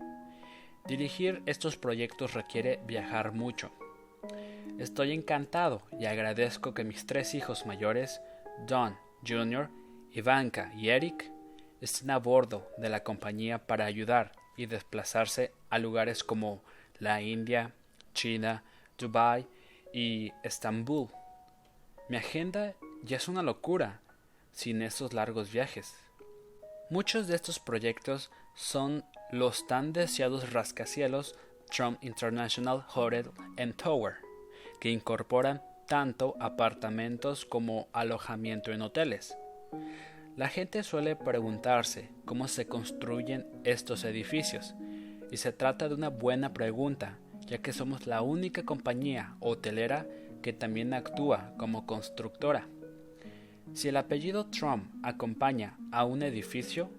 Dirigir estos proyectos requiere viajar mucho. Estoy encantado y agradezco que mis tres hijos mayores, Don Jr., Ivanka y Eric, estén a bordo de la compañía para ayudar y desplazarse a lugares como la India, China, Dubai y Estambul. Mi agenda ya es una locura sin estos largos viajes. Muchos de estos proyectos son los tan deseados rascacielos Trump International Hotel and Tower, que incorporan tanto apartamentos como alojamiento en hoteles. La gente suele preguntarse cómo se construyen estos edificios, y se trata de una buena pregunta, ya que somos la única compañía hotelera que también actúa como constructora. Si el apellido Trump acompaña a un edificio,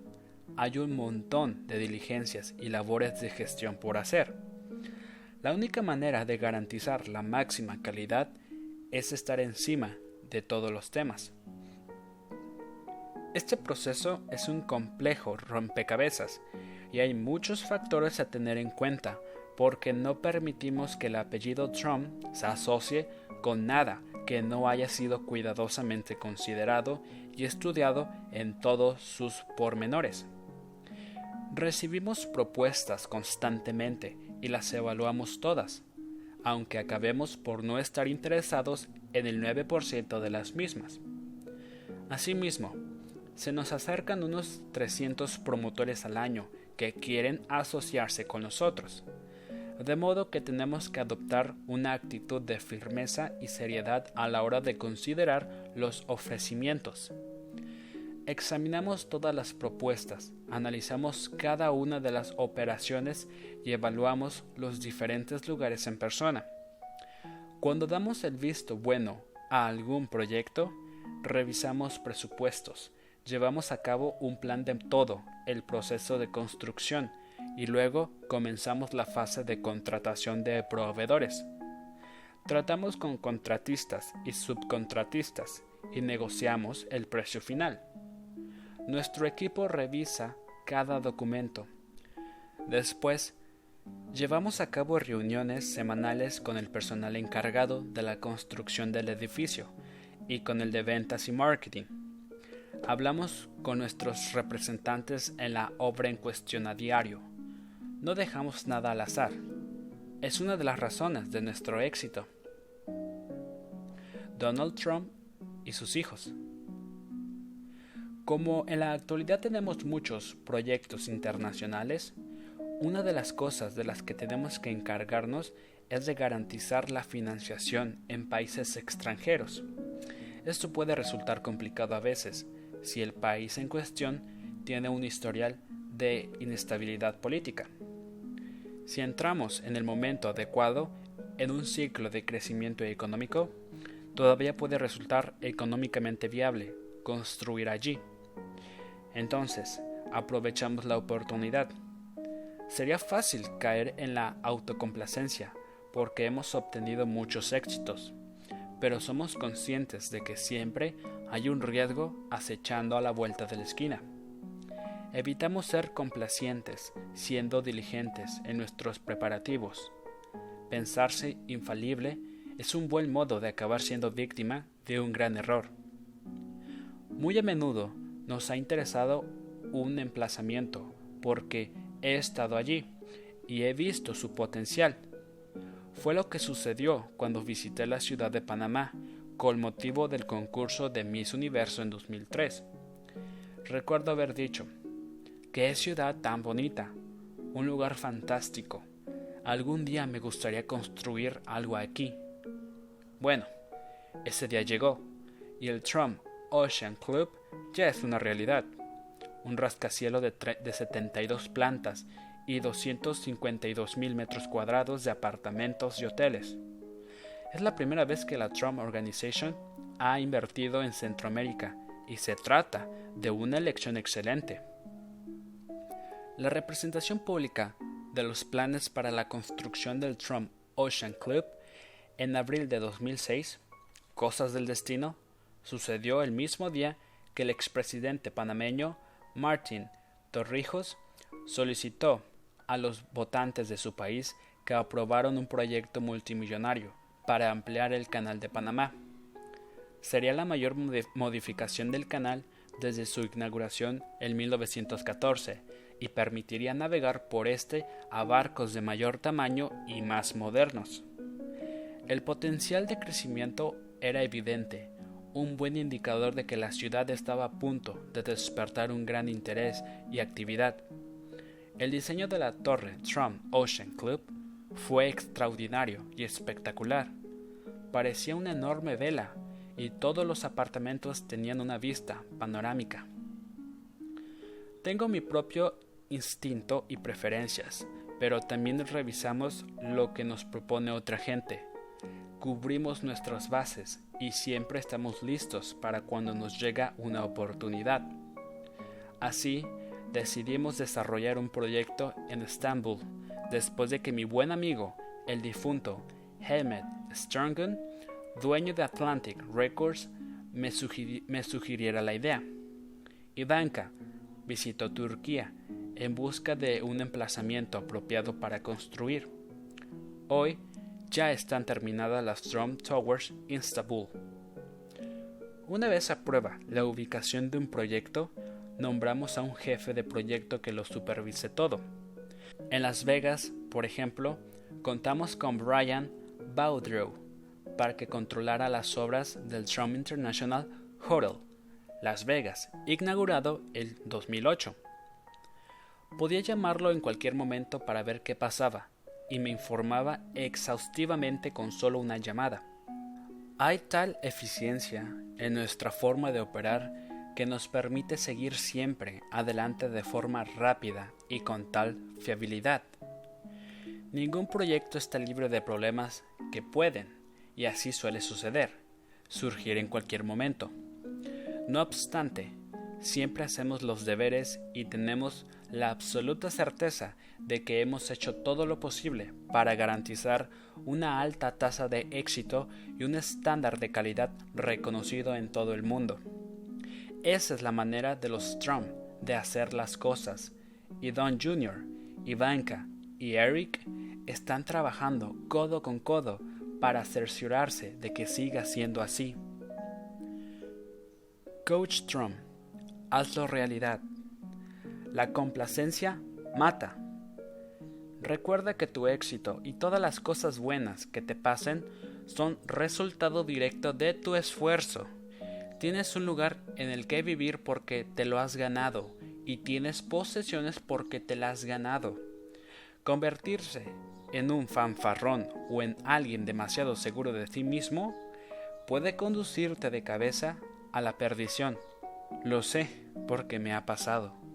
hay un montón de diligencias y labores de gestión por hacer. La única manera de garantizar la máxima calidad es estar encima de todos los temas. Este proceso es un complejo rompecabezas y hay muchos factores a tener en cuenta porque no permitimos que el apellido Trump se asocie con nada que no haya sido cuidadosamente considerado y estudiado en todos sus pormenores. Recibimos propuestas constantemente y las evaluamos todas, aunque acabemos por no estar interesados en el 9% de las mismas. Asimismo, se nos acercan unos 300 promotores al año que quieren asociarse con nosotros de modo que tenemos que adoptar una actitud de firmeza y seriedad a la hora de considerar los ofrecimientos. Examinamos todas las propuestas, analizamos cada una de las operaciones y evaluamos los diferentes lugares en persona. Cuando damos el visto bueno a algún proyecto, revisamos presupuestos, llevamos a cabo un plan de todo el proceso de construcción y luego comenzamos la fase de contratación de proveedores. Tratamos con contratistas y subcontratistas y negociamos el precio final. Nuestro equipo revisa cada documento. Después, llevamos a cabo reuniones semanales con el personal encargado de la construcción del edificio y con el de ventas y marketing. Hablamos con nuestros representantes en la obra en cuestión a diario. No dejamos nada al azar. Es una de las razones de nuestro éxito. Donald Trump y sus hijos. Como en la actualidad tenemos muchos proyectos internacionales, una de las cosas de las que tenemos que encargarnos es de garantizar la financiación en países extranjeros. Esto puede resultar complicado a veces si el país en cuestión tiene un historial de inestabilidad política. Si entramos en el momento adecuado en un ciclo de crecimiento económico, todavía puede resultar económicamente viable construir allí. Entonces, aprovechamos la oportunidad. Sería fácil caer en la autocomplacencia porque hemos obtenido muchos éxitos, pero somos conscientes de que siempre hay un riesgo acechando a la vuelta de la esquina. Evitamos ser complacientes siendo diligentes en nuestros preparativos. Pensarse infalible es un buen modo de acabar siendo víctima de un gran error. Muy a menudo nos ha interesado un emplazamiento porque he estado allí y he visto su potencial. Fue lo que sucedió cuando visité la ciudad de Panamá con motivo del concurso de Miss Universo en 2003. Recuerdo haber dicho, qué ciudad tan bonita, un lugar fantástico. Algún día me gustaría construir algo aquí. Bueno, ese día llegó, y el Trump Ocean Club ya es una realidad. Un rascacielos de, de 72 plantas y 252 mil metros cuadrados de apartamentos y hoteles. Es la primera vez que la Trump Organization ha invertido en Centroamérica y se trata de una elección excelente. La representación pública de los planes para la construcción del Trump Ocean Club en abril de 2006, Cosas del Destino, sucedió el mismo día que el expresidente panameño Martin Torrijos solicitó a los votantes de su país que aprobaron un proyecto multimillonario para ampliar el canal de Panamá. Sería la mayor modificación del canal desde su inauguración en 1914 y permitiría navegar por este a barcos de mayor tamaño y más modernos. El potencial de crecimiento era evidente, un buen indicador de que la ciudad estaba a punto de despertar un gran interés y actividad. El diseño de la torre Trump Ocean Club fue extraordinario y espectacular. Parecía una enorme vela y todos los apartamentos tenían una vista panorámica. Tengo mi propio instinto y preferencias, pero también revisamos lo que nos propone otra gente cubrimos nuestras bases y siempre estamos listos para cuando nos llega una oportunidad. Así, decidimos desarrollar un proyecto en Estambul después de que mi buen amigo, el difunto Helmet Sterngen, dueño de Atlantic Records, me, sugiriera la idea. Ivanka visitó Turquía en busca de un emplazamiento apropiado para construir. Hoy ya están terminadas las Trump Towers Istanbul. Una vez aprueba la ubicación de un proyecto, nombramos a un jefe de proyecto que lo supervise todo. En Las Vegas, por ejemplo, contamos con Brian Baudreau para que controlara las obras del Trump International Hotel, Las Vegas, inaugurado el 2008. Podía llamarlo en cualquier momento para ver qué pasaba, y me informaba exhaustivamente con solo una llamada. Hay tal eficiencia en nuestra forma de operar que nos permite seguir siempre adelante de forma rápida y con tal fiabilidad. Ningún proyecto está libre de problemas que pueden, y así suele suceder, surgir en cualquier momento. No obstante, siempre hacemos los deberes y tenemos la absoluta certeza de que hemos hecho todo lo posible para garantizar una alta tasa de éxito y un estándar de calidad reconocido en todo el mundo. Esa es la manera de los Trump de hacer las cosas, y Don Jr., Ivanka y Eric están trabajando codo con codo para cerciorarse de que siga siendo así. Coach Trump, hazlo realidad. La complacencia mata. Recuerda que tu éxito y todas las cosas buenas que te pasen son resultado directo de tu esfuerzo. Tienes un lugar en el que vivir porque te lo has ganado y tienes posesiones porque te las has ganado. Convertirse en un fanfarrón o en alguien demasiado seguro de sí mismo puede conducirte de cabeza a la perdición. Lo sé porque me ha pasado.